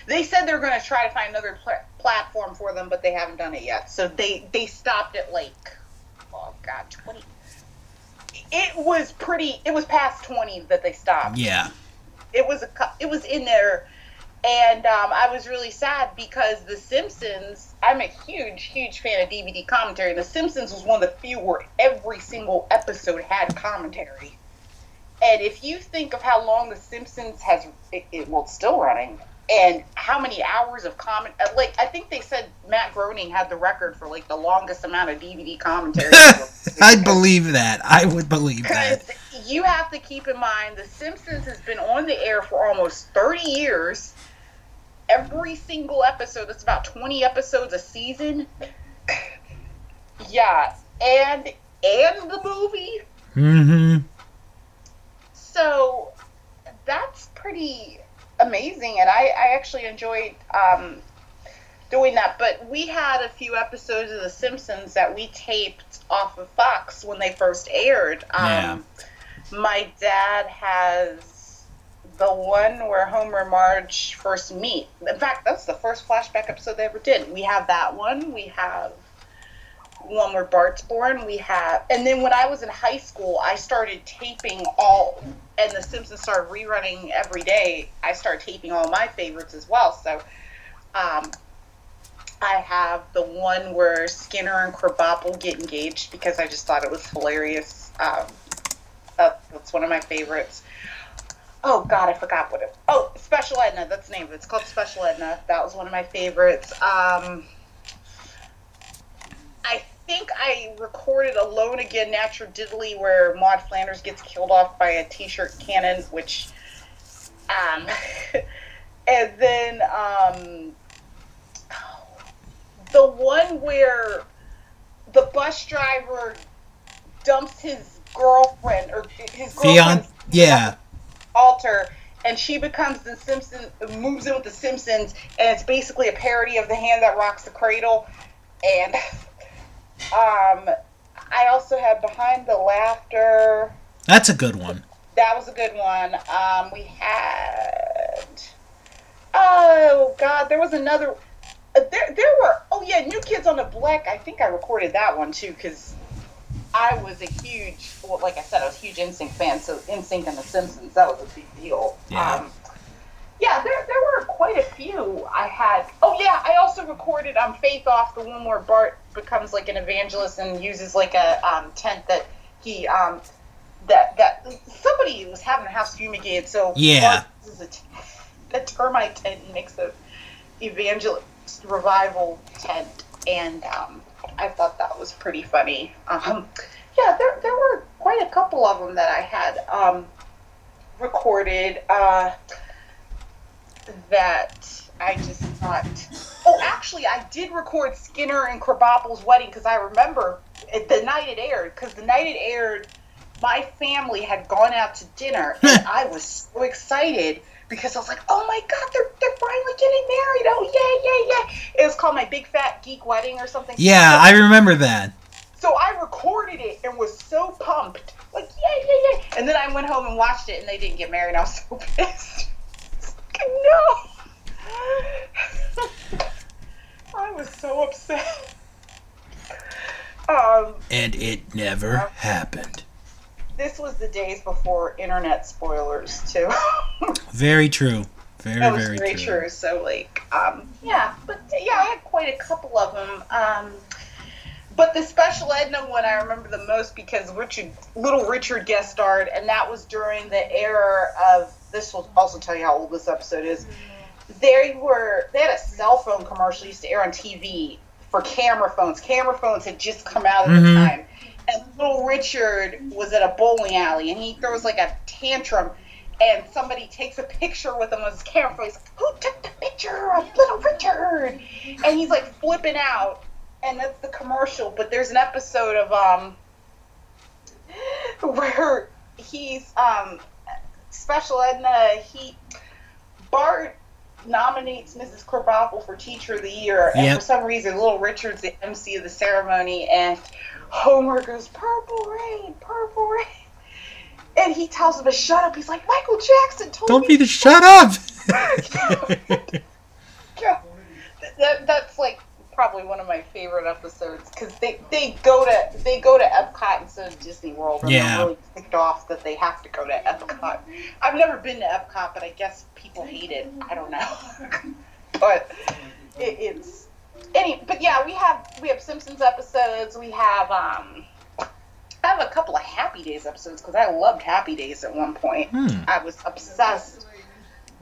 They said they're going to try to find another pla- platform for them, but they haven't done it yet. So they they stopped at like, oh god, twenty. It was pretty. It was past twenty that they stopped. Yeah. It was a. It was in there, and um, I was really sad because The Simpsons. I'm a huge, huge fan of DVD commentary. The Simpsons was one of the few where every single episode had commentary. And if you think of how long The Simpsons has, it, it well, it's still running, and how many hours of comment, uh, like I think they said Matt Groening had the record for like the longest amount of DVD commentary. I'd believe that. I would believe that. You have to keep in mind, The Simpsons has been on the air for almost 30 years. Every single episode, it's about 20 episodes a season. Yeah, and and the movie. Mm-hmm. So that's pretty amazing, and I, I actually enjoyed um, doing that. But we had a few episodes of The Simpsons that we taped off of Fox when they first aired. Um, Yeah. My dad has the one where Homer and Marge first meet. In fact, that's the first flashback episode they ever did. We have that one. We have one where Bart's born. We have, and then when I was in high school, I started taping all, and The Simpsons started rerunning every day. I started taping all my favorites as well. So, um, I have the one where Skinner and Krabappel get engaged because I just thought it was hilarious. Um, that, that's one of my favorites. Oh God, I forgot what it. Oh, Special Edna. That's the name of it. It's called Special Edna. That was one of my favorites. Um, I think I recorded Alone Again, Natural Diddly, where Maud Flanders gets killed off by a T-shirt cannon, which, um, and then um, the one where the bus driver dumps his girlfriend or his Fion. girlfriend's Yeah. Altar and she becomes the Simpsons moves in with the Simpsons and it's basically a parody of the hand that rocks the cradle. And um I also have behind the laughter. That's a good one. that was a good one. Um we had oh god there was another uh, there there were oh yeah new kids on the block. I think I recorded that one too because I was a huge, well, like I said, I was a huge NSYNC fan, so NSYNC and The Simpsons, that was a big deal. Yeah. Um, yeah, there, there were quite a few I had. Oh, yeah, I also recorded um, Faith Off, the one where Bart becomes like an evangelist and uses like a um, tent that he, um, that, that somebody was having a house fumigated, so Yeah. Bart uses a, t- a termite tent and makes a evangelist revival tent, and um, I thought that was pretty funny. Um, yeah, there, there were quite a couple of them that I had um, recorded uh, that I just thought. Oh, actually, I did record Skinner and Krabappel's wedding because I remember it, the night it aired. Because the night it aired, my family had gone out to dinner, and I was so excited because I was like, "Oh my god, they're they're finally getting married! Oh yeah, yeah, yeah!" It was called my big fat geek wedding or something. Yeah, I remember that. So I recorded it and was so pumped, like yeah, yeah, yeah. And then I went home and watched it, and they didn't get married. I was so pissed. no. I was so upset. Um, and it never happened. This was the days before internet spoilers, too. very true. Very, that was very, very true. true. So, like, um, yeah, but yeah, I had quite a couple of them. Um, but the special Edna one I remember the most because Richard, little Richard guest starred, and that was during the era of. This will also tell you how old this episode is. They were they had a cell phone commercial used to air on TV for camera phones. Camera phones had just come out at mm-hmm. the time, and little Richard was at a bowling alley, and he throws like a tantrum and somebody takes a picture with him on his camera. He's like, "Who took the picture of little Richard?" And he's like flipping out, and that's the commercial. But there's an episode of um where he's um special Edna he Bart nominates Mrs. Krabappel for Teacher of the Year, and for some reason, Little Richard's the MC of the ceremony, and Homer goes, "Purple rain, purple rain," and he tells him to shut up. He's like, "Michael Jackson told Don't me." Be to shut up. That, that's like probably one of my favorite episodes because they, they go to they go to Epcot instead of Disney World. And yeah. I'm really ticked off that they have to go to Epcot. I've never been to Epcot, but I guess people hate it. I don't know, but it, it's any. But yeah, we have we have Simpsons episodes. We have um. I have a couple of Happy Days episodes because I loved Happy Days at one point. Hmm. I was obsessed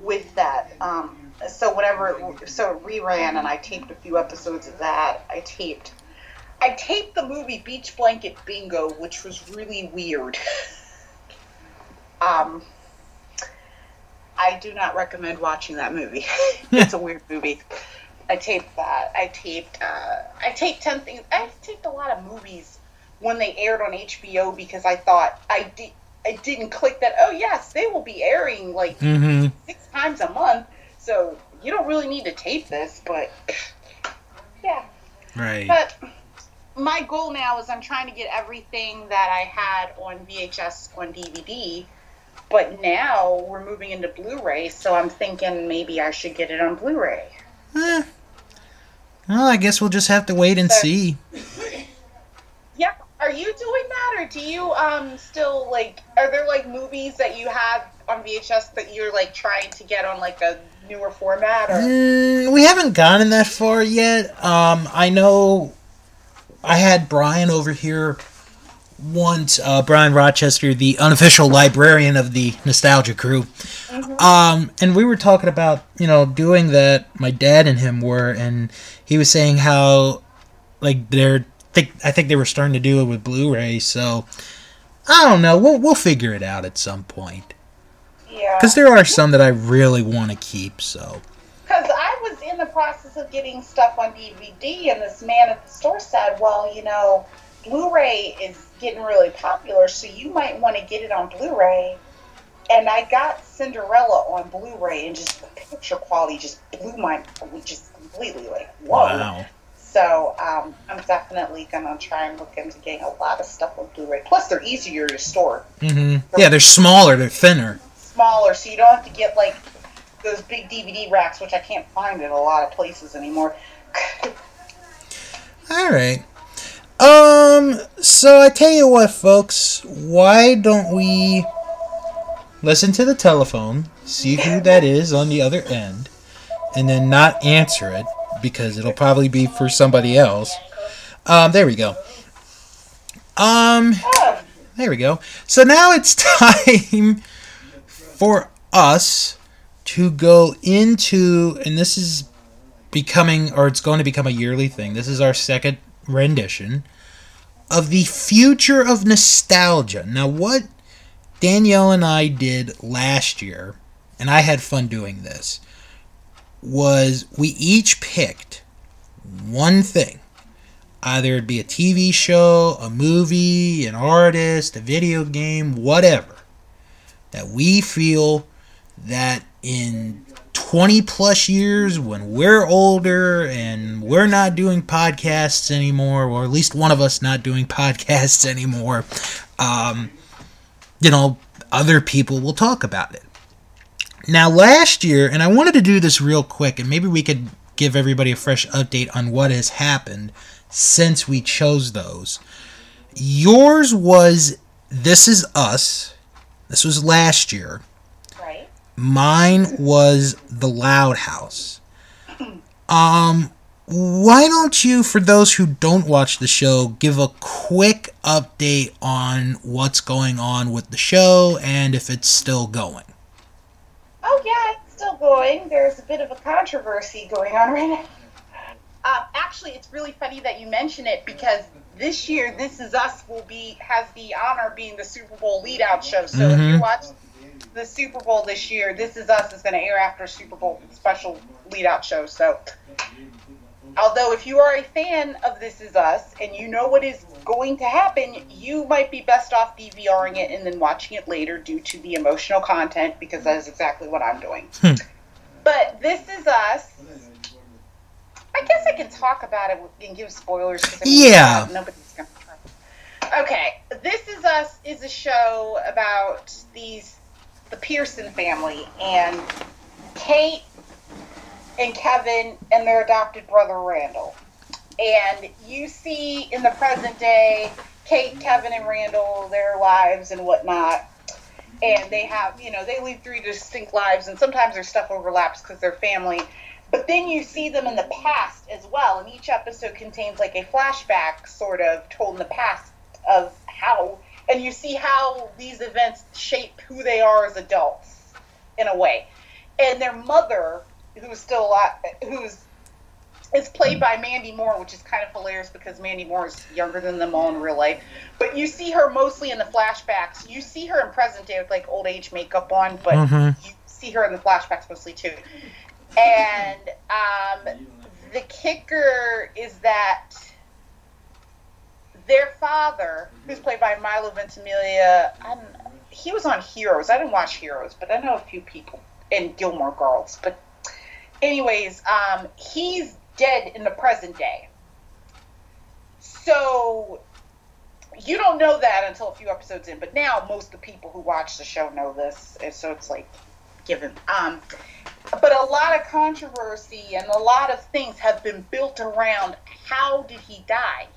with that. Um, so whenever so it reran and I taped a few episodes of that. I taped I taped the movie Beach Blanket Bingo, which was really weird. um I do not recommend watching that movie. it's a weird movie. I taped that. I taped uh, I taped ten things. I taped a lot of movies when they aired on HBO because I thought I did I didn't click that. Oh yes, they will be airing like mm-hmm. six times a month. So you don't really need to tape this, but yeah. Right. But my goal now is I'm trying to get everything that I had on VHS on DVD, but now we're moving into Blu-ray, so I'm thinking maybe I should get it on Blu-ray. Eh. Well, I guess we'll just have to wait and so, see. Yeah. Are you doing that, or do you um still like? Are there like movies that you have on VHS that you're like trying to get on like a newer format? Or? Mm, we haven't gotten that far yet. Um, I know I had Brian over here once, uh, Brian Rochester, the unofficial librarian of the Nostalgia Crew. Mm-hmm. Um, and we were talking about, you know, doing that. My dad and him were, and he was saying how, like, they're, think, I think they were starting to do it with Blu ray, so I don't know. We'll, we'll figure it out at some point. Yeah. Because there are some that I really want to keep, so. Because I was in the process of getting stuff on DVD, and this man at the store said, well, you know, Blu ray is getting really popular, so you might want to get it on Blu ray. And I got Cinderella on Blu ray, and just the picture quality just blew my, just completely like, whoa. Wow. So um, I'm definitely gonna try and look into getting a lot of stuff on Blu-ray. Plus, they're easier to store. Mm-hmm. Yeah, they're smaller, they're thinner smaller, so you don't have to get like those big DVD racks, which I can't find in a lot of places anymore. All right. Um. So I tell you what, folks. Why don't we listen to the telephone, see who that is on the other end, and then not answer it because it'll probably be for somebody else. Um. There we go. Um. There we go. So now it's time for us to go into, and this is becoming, or it's going to become a yearly thing. This is our second rendition of the future of nostalgia. Now, what Danielle and I did last year, and I had fun doing this, was we each picked one thing either it'd be a TV show, a movie, an artist, a video game, whatever, that we feel that in 20 plus years when we're older and we're not doing podcasts anymore, or at least one of us not doing podcasts anymore, um, you know, other people will talk about it. Now, last year, and I wanted to do this real quick, and maybe we could give everybody a fresh update on what has happened since we chose those. Yours was This Is Us. This was last year. Right. Mine was The Loud House. Um, why don't you, for those who don't watch the show, give a quick update on what's going on with the show and if it's still going? Oh yeah, it's still going. There's a bit of a controversy going on right now. Um, actually, it's really funny that you mention it because this year, This Is Us will be has the honor of being the Super Bowl lead out show. So if you Mhm. watch the Super Bowl this year, This Is Us is going to air after Super Bowl special lead out show. So, although if you are a fan of This Is Us and you know what is going to happen, you might be best off DVRing it and then watching it later due to the emotional content because that is exactly what I'm doing. Hmm. But This Is Us. I guess I can talk about it and give spoilers. I mean, Yeah. Nobody's gonna. Okay, This Is Us is a show about these the Pearson family and Kate and Kevin and their adopted brother Randall. And you see in the present day, Kate, Kevin, and Randall, their lives and whatnot. And they have, you know, they lead three distinct lives, and sometimes their stuff overlaps because they're family. But then you see them in the past as well, and each episode contains like a flashback, sort of told in the past of how, and you see how these events shape who they are as adults in a way. And their mother, who's still alive, who's is played by Mandy Moore, which is kind of hilarious because Mandy Moore is younger than them all in real life. But you see her mostly in the flashbacks. You see her in present day with like old age makeup on, but Mhm. you see her in the flashbacks mostly too. And um, the kicker is that their father, who's played by Milo Ventimiglia, I'm, he was on Heroes. I didn't watch Heroes, but I know a few people in Gilmore Girls. But anyways, um, he's dead in the present day. So you don't know that until a few episodes in, but now most of the people who watch the show know this, and so it's like given. Um, but a lot of controversy and a lot of things have been built around how did he die?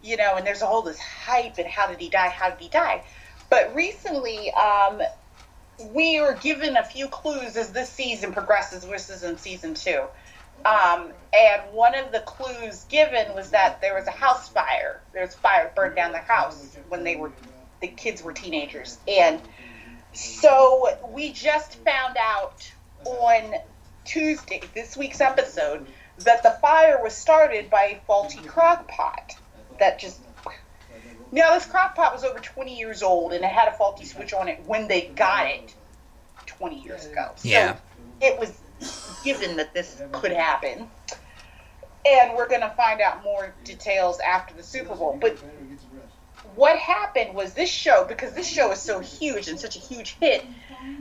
You know, and there's all this hype and how did he die? How did he die? But recently, um, we were given a few clues as this season progresses. This is in season two. Um, and one of the clues given was that there was a house fire. There was fire burned down the house when they were the kids were teenagers. And so we just found out on Tuesday, this week's episode, that the fire was started by a faulty crock pot that just now this crock pot was over 20 years old and it had a faulty switch on it when they got it 20 years ago. So Yeah. it was given that this could happen. And we're going to find out more details after the Super Bowl. But what happened was this show, because this show is so huge and such a huge hit,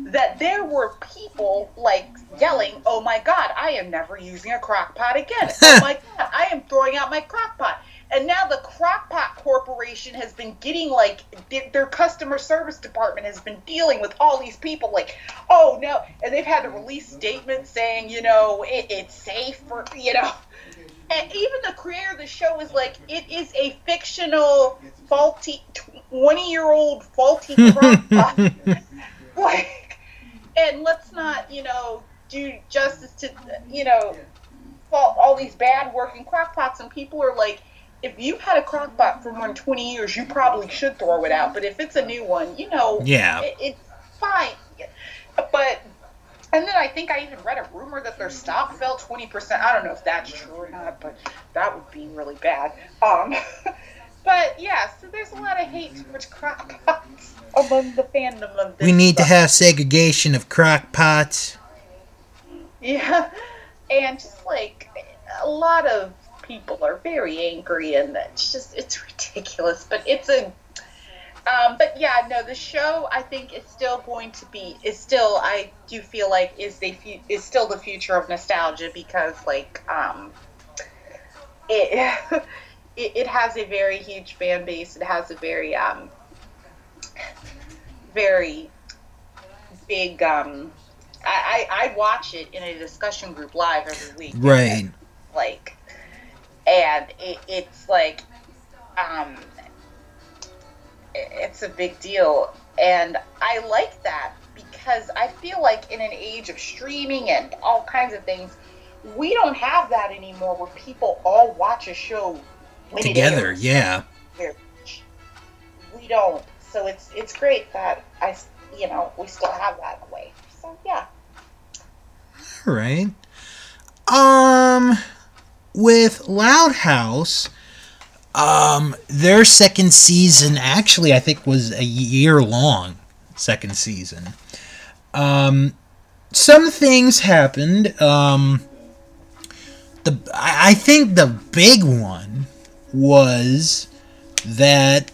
that there were people like yelling, "Oh my God, I am never using a crock pot again! Oh my God, I am throwing out my crock pot!" And now the Crockpot Corporation has been getting like their- their customer service department has been dealing with all these people like, "Oh no!" And they've had to release statements saying, you know, it, it's safe for you know. And even the creator of the show is like, it is a fictional, faulty, twenty-year-old faulty crock like, and let's not, you know, do justice to, you know, fault all these bad working crock pots. And people are like, if you've had a crock pot for more than 20 years, you probably should throw it out. But if it's a new one, you know, Yeah. it, it's fine. But, and then I think I even read a rumor that their stock fell 20%. I don't know if that's true or not, but that would be really bad. Um, but yeah, so there's a lot of hate towards crock pots among the fandom of this. We need to have segregation of crock pots. Yeah, and just like a lot of people are very angry, and it's just it's ridiculous. But it's a um, but yeah, no, the show I think is still going to be is still I do feel like is the is still the future of nostalgia because like um, it, it it has a very huge fan base. It has a very um, very big um, I, I, I watch it in a discussion group live every week. Right. like, and it, it's like um it's a big deal. And I like that because I feel like in an age of streaming and all kinds of things, we don't have that anymore where people all watch a show together. Yeah. We don't. So it's it's great that I you know we still have that in a way. So yeah. All right. Um, with Loud House, um, their second season actually, I think, was a year long. Second season. Um, some things happened. Um, the I think the big one was that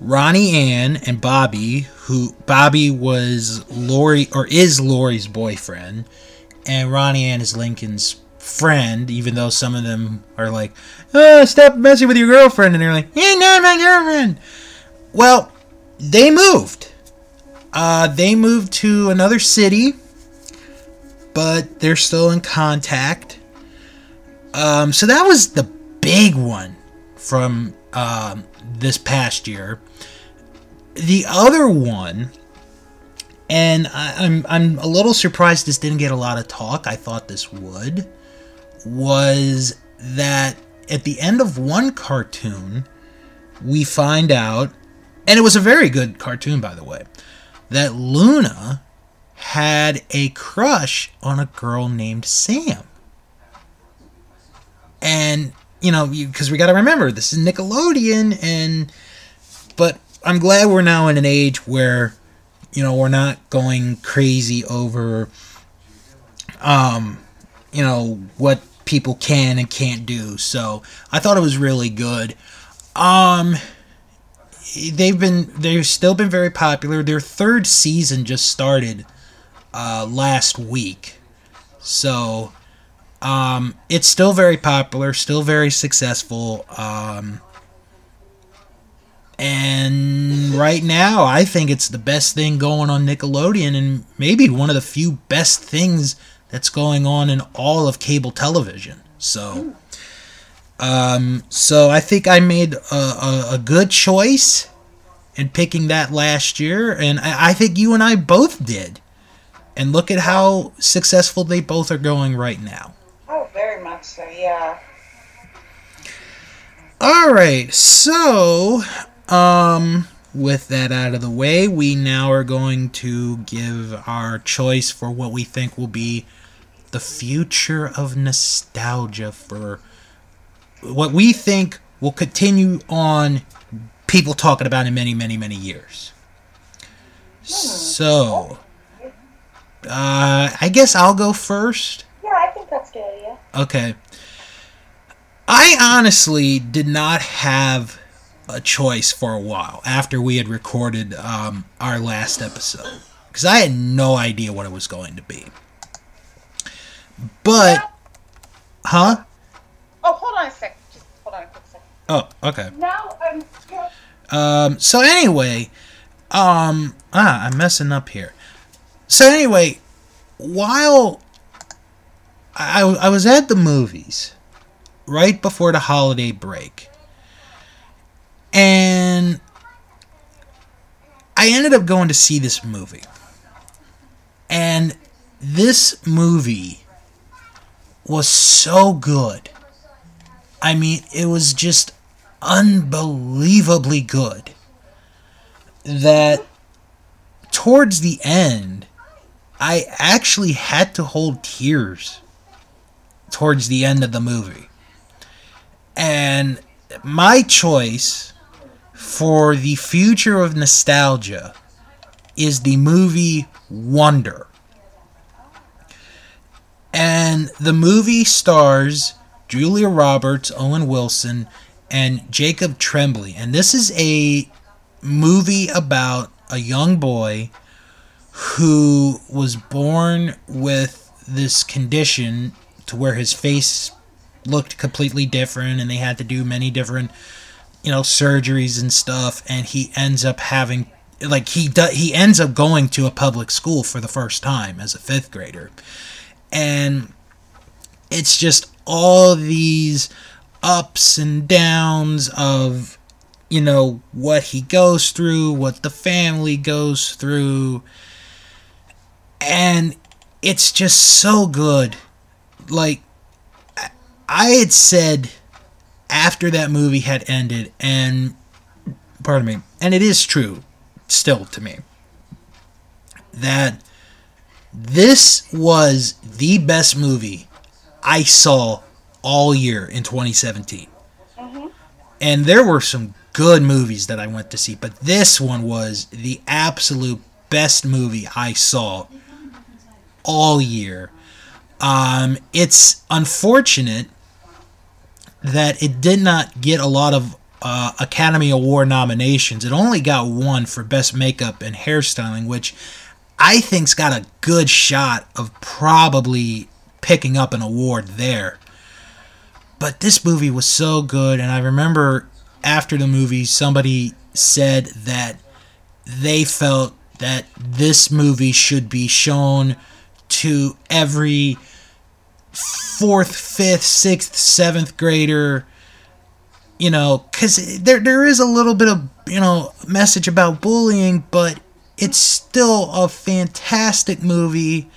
Ronnie Anne and Bobby, who Bobby was Lori or is Lori's boyfriend, and Ronnie Anne is Lincoln's friend, even though some of them are like, oh, stop messing with your girlfriend. And they're like, not my girlfriend. Well, they moved. Uh, they moved to another city, but they're still in contact. Um, so that was the big one from um, this past year. The other one, and I, I'm I'm a little surprised this didn't get a lot of talk. I thought this would was that at the end of one cartoon, we find out, and it was a very good cartoon, by the way, that Luna had a crush on a girl named Sam. And, you know, because we got to remember, this is Nickelodeon, and, but I'm glad we're now in an age where, you know, we're not going crazy over, um, you know, what people can and can't do. So I thought it was really good. Um, they've been they've still been very popular. Their third season just started uh, last week, so um, it's still very popular, still very successful. Um, and right now, I think it's the best thing going on Nickelodeon, and maybe one of the few best things that's going on in all of cable television. So, um, so I think I made a, a, a, good choice in picking that last year, and I, I think you and I both did. And look at how successful they both are going right now. Oh, very much so, yeah. All right, so um, with that out of the way, we now are going to give our choice for what we think will be the future of nostalgia for what we think will continue on people talking about in many, many, many years. So, uh, I guess I'll go first. Yeah, I think that's good, yeah. Okay. I honestly did not have a choice for a while after we had recorded um, our last episode because I had no idea what it was going to be. But, huh? Oh, hold on a sec. Just hold on a quick second. Oh, okay. Now I'm. Um. So anyway, um. Ah, I'm messing up here. So anyway, while I I was at the movies right before the holiday break, and I ended up going to see this movie, and this movie was so good. I mean, it was just unbelievably good. That towards the end, I actually had to hold tears towards the end of the movie. And my choice for the future of nostalgia is the movie Wonder. And the movie stars Julia Roberts, Owen Wilson, and Jacob Tremblay. And this is a movie about a young boy who was born with this condition to where his face looked completely different and they had to do many different you know surgeries and stuff and he ends up having like he do, he ends up going to a public school for the first time as a 5th grader and it's just all these ups and downs of you know what he goes through what the family goes through. And it's just so good. Like I had said after that movie had ended, and pardon me, and it is true still to me, that this was the best movie I saw all year in 2017. Mm-hmm. And there were some good movies that I went to see, but this one was the absolute best movie I saw all year. Um, it's unfortunate that it did not get a lot of uh, Academy Award nominations. It only got one for Best Makeup and Hairstyling, which I think's got a good shot of probably picking up an award there. But this movie was so good, and I remember after the movie, somebody said that they felt that this movie should be shown to every fourth, fifth, sixth, seventh grader, you know, because there there is a little bit of you know message about bullying, but it's still a fantastic movie.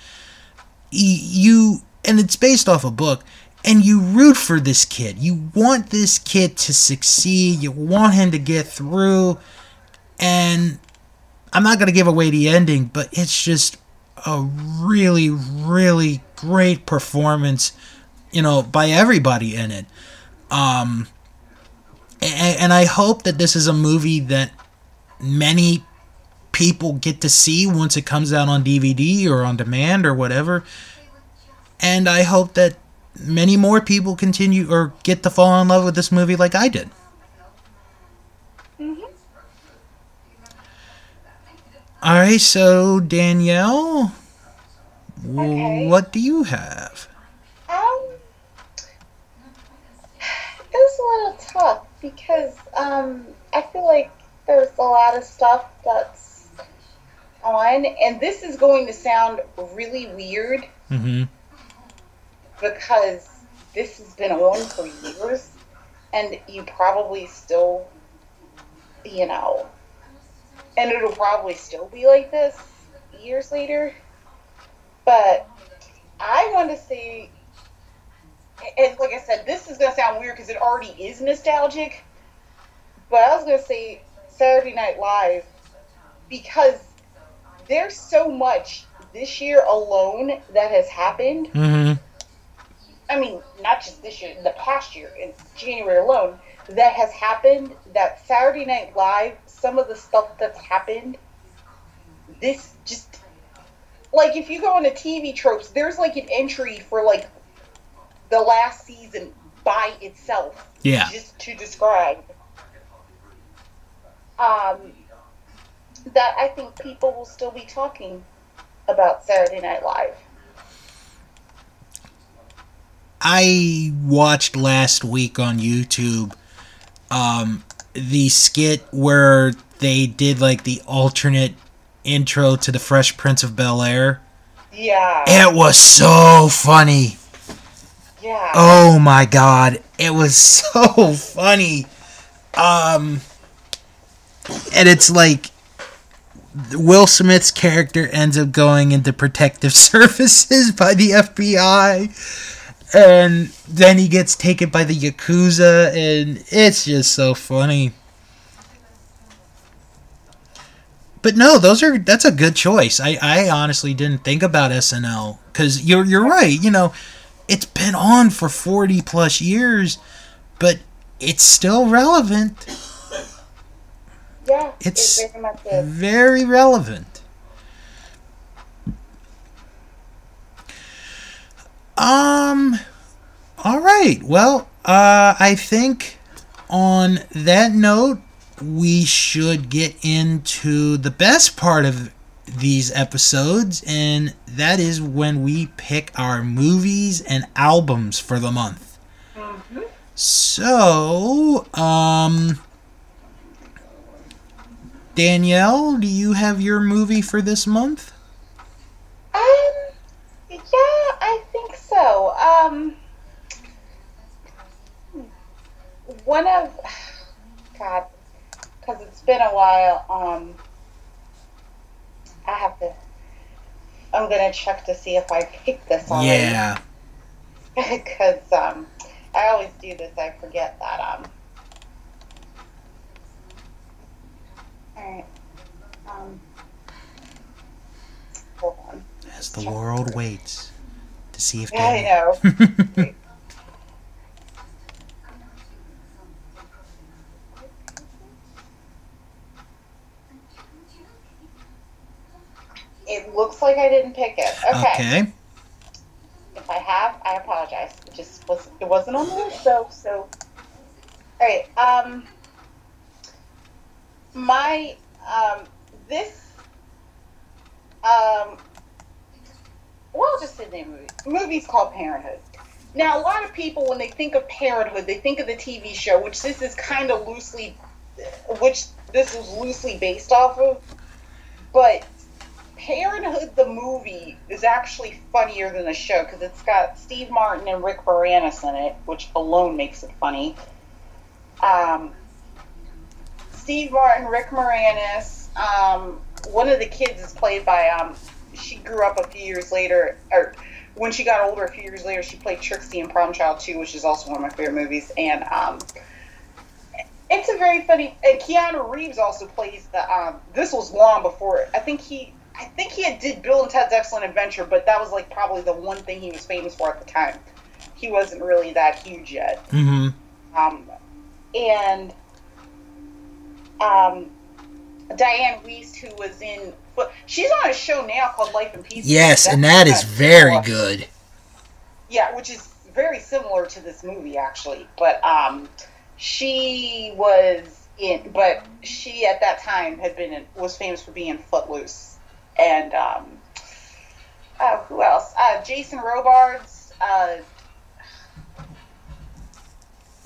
You and it's based off a book, and you root for this kid. You want this kid to succeed. You want him to get through, and I'm not gonna give away the ending, but it's just a really, really great performance, you know, by everybody in it. Um, and, and I hope that this is a movie that many people get to see once it comes out on DVD or on demand or whatever. And I hope that many more people continue or get to fall in love with this movie like I did. Mm-hmm. All right, so Danielle, okay. what do you have? Um, it was a little tough because um, I feel like there's a lot of stuff that's on, and this is going to sound really weird mm-hmm. because this has been on for years, and you probably still, you know, and it'll probably still be like this years later. But I want to say, and like I said, this is going to sound weird because it already is nostalgic. But I was going to say Saturday Night Live because there's so much this year alone that has happened. Mm-hmm. I mean, not just this year, the past year, in January alone, that has happened that Saturday Night Live some of the stuff that's happened, this just like if you go on into TV tropes, there's like an entry for like the last season by itself. Yeah. Just to describe. Um, that I think people will still be talking about Saturday Night Live. I watched last week on YouTube um, the skit where they did like the alternate intro to the Fresh Prince of Bel Air. Yeah. It was so funny. Yeah. Oh my god, it was so funny. Um and it's like Will Smith's character ends up going into protective services by the FBI and then he gets taken by the yakuza, and it's just so funny. But no, those are that's a good choice. I, I honestly didn't think about SNL because you're you're right. You know, it's been on for forty plus years, but it's still relevant. Yeah, it's very, very relevant. Um, All right. Well, uh, I think on that note, we should get into the best part of these episodes, and that is when we pick our movies and albums for the month. Mm-hmm. So, um, Danielle, do you have your movie for this month? Um, yeah, I think so. Um, one of God, because it's been a while. Um, I have to. I'm gonna check to see if I picked this already. Yeah. because um, I always do this. I forget that. Um. All right. Um. Hold on. As the world waits to see if Yeah, I know. It looks like I didn't pick it. Okay. okay. If I have, I apologize. It just was it wasn't on the list though, so all right. Um my um this um well just the name. The movie's called Parenthood. Now a lot of people when they think of Parenthood, they think of the TV show, which this is kind of loosely which this is loosely based off of. But Parenthood the movie is actually funnier than the show because it's got Steve Martin and Rick Moranis in it, which alone makes it funny. Um, Steve Martin, Rick Moranis. Um, one of the kids is played by. Um, she grew up a few years later, or when she got older, a few years later, she played Trixie in Problem Child 2, which is also one of my favorite movies. And um, it's a very funny. And Keanu Reeves also plays the. Um, this was long before. I think he. I think he had did Bill and Ted's Excellent Adventure, but that was like probably the one thing he was famous for at the time. He wasn't really that huge yet. Mm-hmm. Um, and um, Dianne Wiest, who was in, she's on a show now called Life in Peace. Yes, and that is very good. Yeah, which is very similar to this movie actually. But um, she was in, but she at that time had been in, was famous for being Footloose, and um, oh, who else? Uh, Jason Robards. Uh,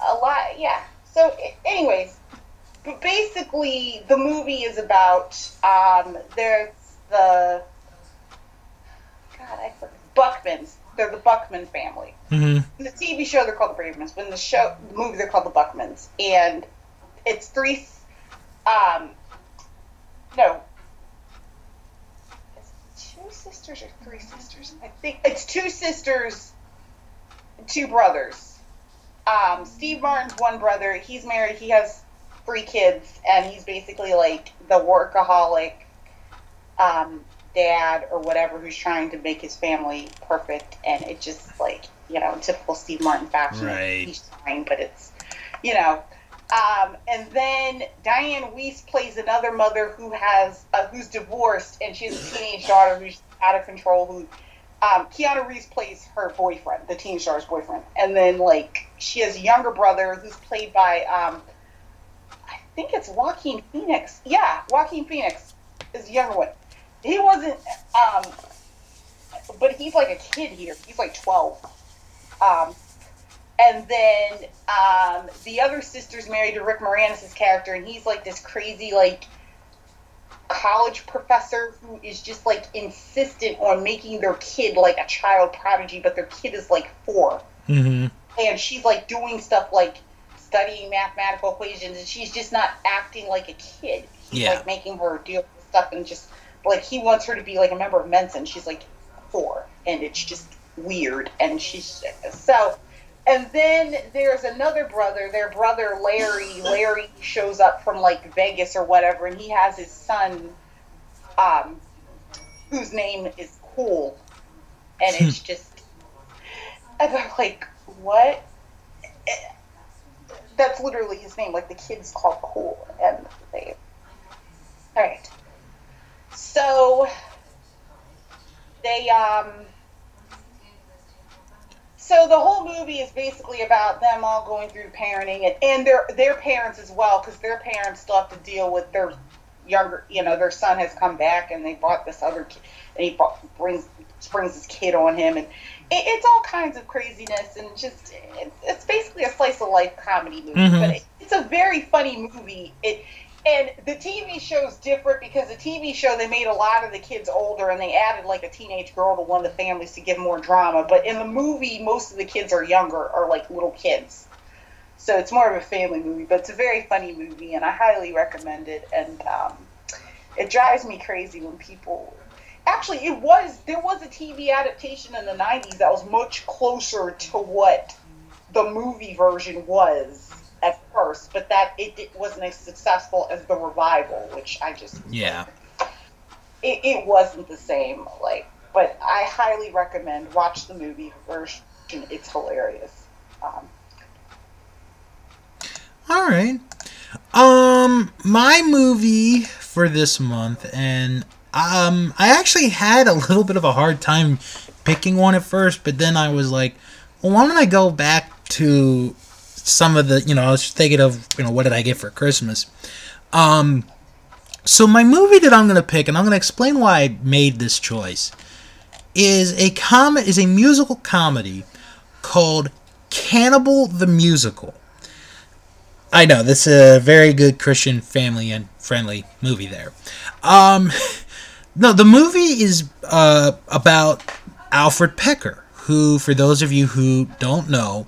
a lot, yeah. So, anyways, basically, the movie is about um, there's the God, I forget Buckmans. They're the Buckman family. Mm-hmm. In the TV show, they're called the Bravermans. But in the show, the movie, they're called the Buckmans. And it's three. Um, no. Is it two sisters or three sisters? I think it's two sisters, two brothers. Um, Steve Martin's one brother. He's married. He has three kids, and he's basically like the workaholic um, dad or whatever who's trying to make his family perfect. And it just like you know, typical Steve Martin fashion. Right. He's trying, but it's you know. Um, and then Diane Weiss plays another mother who has uh, who's divorced and she has a teenage daughter who's out of control. Who um, Keanu Reeves plays her boyfriend, the teen star's boyfriend, and then like she has a younger brother who's played by um, think it's Joaquin Phoenix. Yeah, Joaquin Phoenix is the younger one. He wasn't, um, but he's like a kid here. He's like twelve. Um, and then um, the other sister's married to Rick Moranis' character, and he's like this crazy like college professor who is just like insistent on making their kid like a child prodigy, but their kid is like four, Mm-hmm. and she's like doing stuff like studying mathematical equations, and she's just not acting like a kid. He's Yeah. like making her deal with stuff, and just like he wants her to be like a member of Mensa. She's like four, and it's just weird, and she's so. And then there's another brother, their brother Larry. Larry shows up from like Vegas or whatever, and he has his son, um, whose name is Cool, and it's just, and they're like, what? That's literally his name. Like the kid's called Cool, and they. All right. So they um. So the whole movie is basically about them all going through parenting and, and their their parents as well because their parents still have to deal with their younger you know their son has come back and they brought this other kid and he brought, brings brings his kid on him and it, it's all kinds of craziness and just it's, it's basically a slice of life comedy movie Mhm. but it, it's a very funny movie it and the TV show's different because the TV show they made a lot of the kids older and they added like a teenage girl to one of the families to give more drama. But in the movie, most of the kids are younger, are like little kids. So it's more of a family movie, but it's a very funny movie and I highly recommend it. And um, it drives me crazy when people. Actually, it was there was a TV adaptation in the '90s that was much closer to what the movie version was at first, but that it, it wasn't as successful as the revival, which I just Yeah. it, it wasn't the same. Like, but I highly recommend watch the movie version. It's hilarious. Um, All right. Um, my movie for this month, and um, I actually had a little bit of a hard time picking one at first, but then I was like, well, why don't I go back to some of the, you know, I was thinking of, you know, what did I get for Christmas? Um, so my movie that I'm gonna pick, and I'm gonna explain why I made this choice, is a com is a musical comedy called Cannibal the Musical. I know this is a very good Christian family and friendly movie there. Um, no, the movie is uh, about Alfred Packer, who, for those of you who don't know,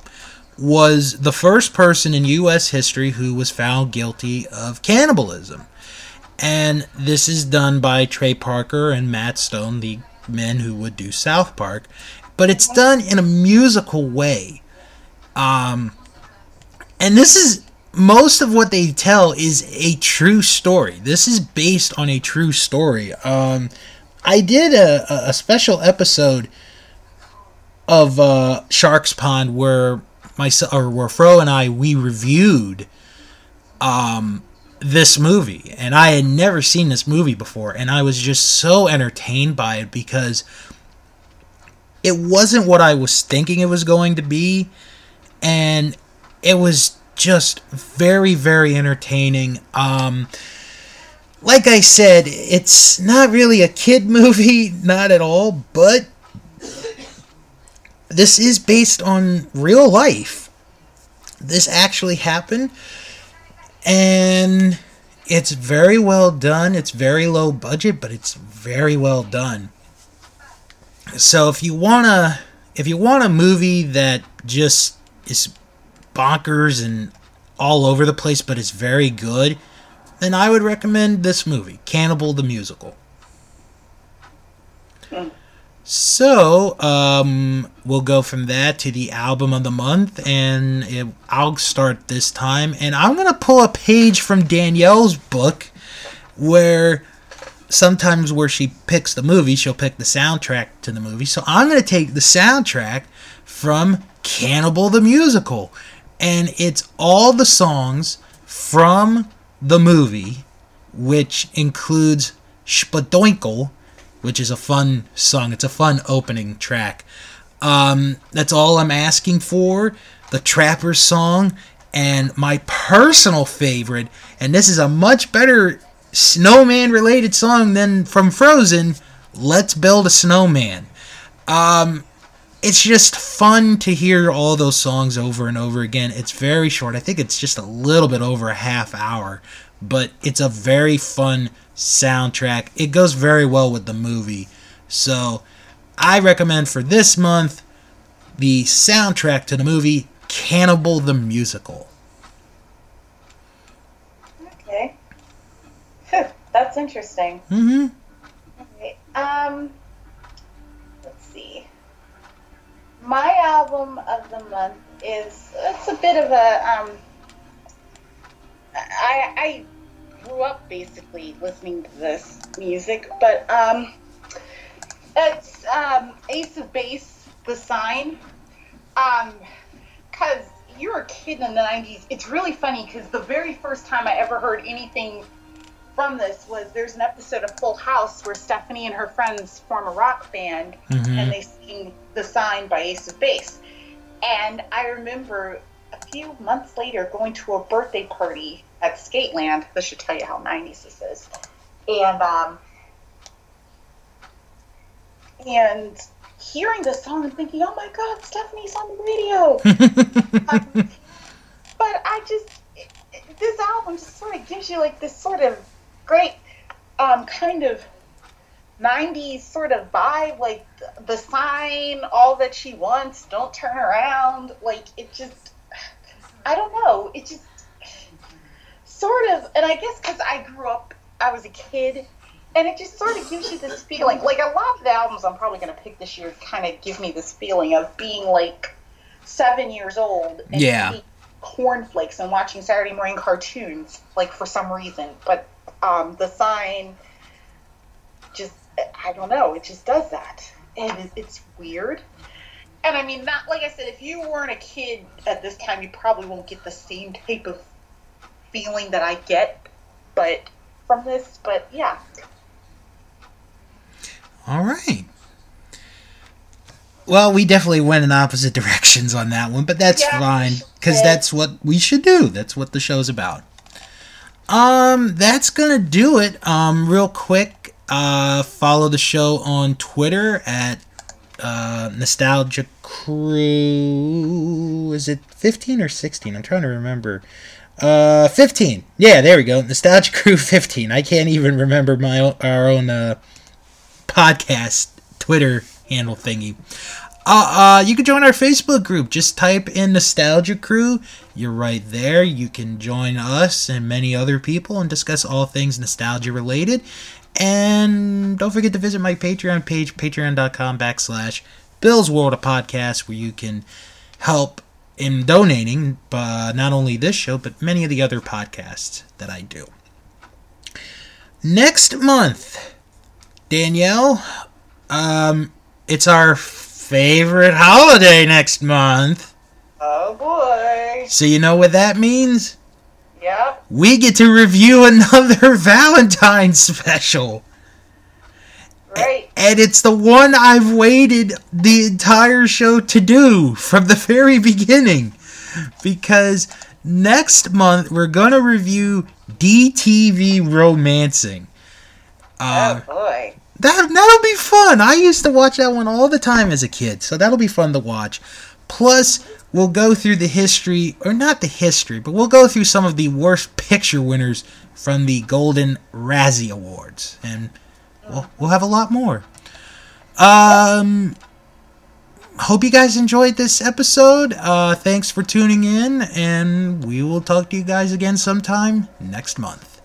was the first person in U.S. history who was found guilty of cannibalism. And this is done by Trey Parker and Matt Stone, the men who would do South Park. But it's done in a musical way. Um, and this is most of what they tell is a true story. This is based on a true story. Um, I did a, a- special episode of uh, Sharks Pond where my or where Fro and I we reviewed um, this movie, and I had never seen this movie before, and I was just so entertained by it because it wasn't what I was thinking it was going to be, and it was just very very entertaining. Um, like I said, it's not really a kid movie, not at all, but this is based on real life. This actually happened, and it's very well done. It's very low budget, but it's very well done. So if you wanna, if you want a movie that just is bonkers and all over the place, but it's very good, then I would recommend this movie, Cannibal the Musical. So, um, we'll go from that to the album of the month, and it, I'll start this time. And I'm going to pull a page from Danielle's book where sometimes where she picks the movie, she'll pick the soundtrack to the movie. So I'm going to take the soundtrack from Cannibal the Musical. And it's all the songs from the movie, which includes Shpadoinkle, which is a fun song. It's a fun opening track. Um, that's all I'm asking for. The Trappers song, and my personal favorite, and this is a much better snowman related song than from Frozen. Let's build a snowman. Um, it's just fun to hear all those songs over and over again. It's very short. I think it's just a little bit over a half hour, but it's a very fun soundtrack. It goes very well with the movie. So, I recommend for this month the soundtrack to the movie Cannibal the Musical. okay. That's interesting. Mhm. Okay. Um, let's see. My album of the month is it's a bit of a um. I I grew up basically listening to this music, but um, it's um Ace of Base, The Sign, um, cause you're a kid in the '90s. It's really funny because the very first time I ever heard anything from this was there's an episode of Full House where Stephanie and her friends form a rock band Mhm. and they sing The Sign by Ace of Base. And I remember a few months later going to a birthday party at Skateland. This should tell you how 90s this is. And, um, and hearing the song and thinking, oh my god, Stephanie's on the radio. um, but I just, this album just sort of gives you like this sort of great um, kind of 90s sort of vibe, like the sign, all that she wants, don't turn around. Like it just, I don't know, it just sort of, and I guess because I grew up, I was a kid, and it just sort of gives you this feeling. Like a lot of the albums I'm probably going to pick this year kind of give me this feeling of being like seven years old. And yeah. Cornflakes and watching Saturday morning cartoons, like for some reason. But um, the sign just, I don't know, it just does that. And it's weird. And I mean, not like I said, if you weren't a kid at this time, you probably won't get the same type of feeling that I get, but from this. But yeah, all right. Well, we definitely went in opposite directions on that one, but that's yeah, fine because that's what we should do. That's what the show's about. Um, that's gonna do it. Um, real quick, uh, follow the show on Twitter at uh, Nostalgia Crew. Is it fifteen or sixteen? I'm trying to remember. Uh, fifteen. Yeah, there we go. Nostalgia Crew fifteen. I can't even remember my our own uh podcast Twitter handle thingy. Uh, uh, you can join our Facebook group. Just type in Nostalgia Crew. You're right there. You can join us and many other people and discuss all things nostalgia related. And don't forget to visit my Patreon page, patreon.com backslash Bill's World of Podcasts, where you can help in donating uh, not only this show, but many of the other podcasts that I do. Next month, Danielle, um, it's our favorite holiday next month. Oh boy. So you know what that means? Yeah. We get to review another Valentine's special. Right. And it's the one I've waited the entire show to do from the very beginning. Because next month we're going to review DTV Romancing. Uh, oh boy. That that'll be fun. I used to watch that one all the time as a kid, so that'll be fun to watch. Plus, we'll go through the history, or not the history, but we'll go through some of the worst picture winners from the Golden Razzie Awards, and we'll we'll have a lot more. Um, hope you guys enjoyed this episode. Uh, thanks for tuning in, and we will talk to you guys again sometime next month.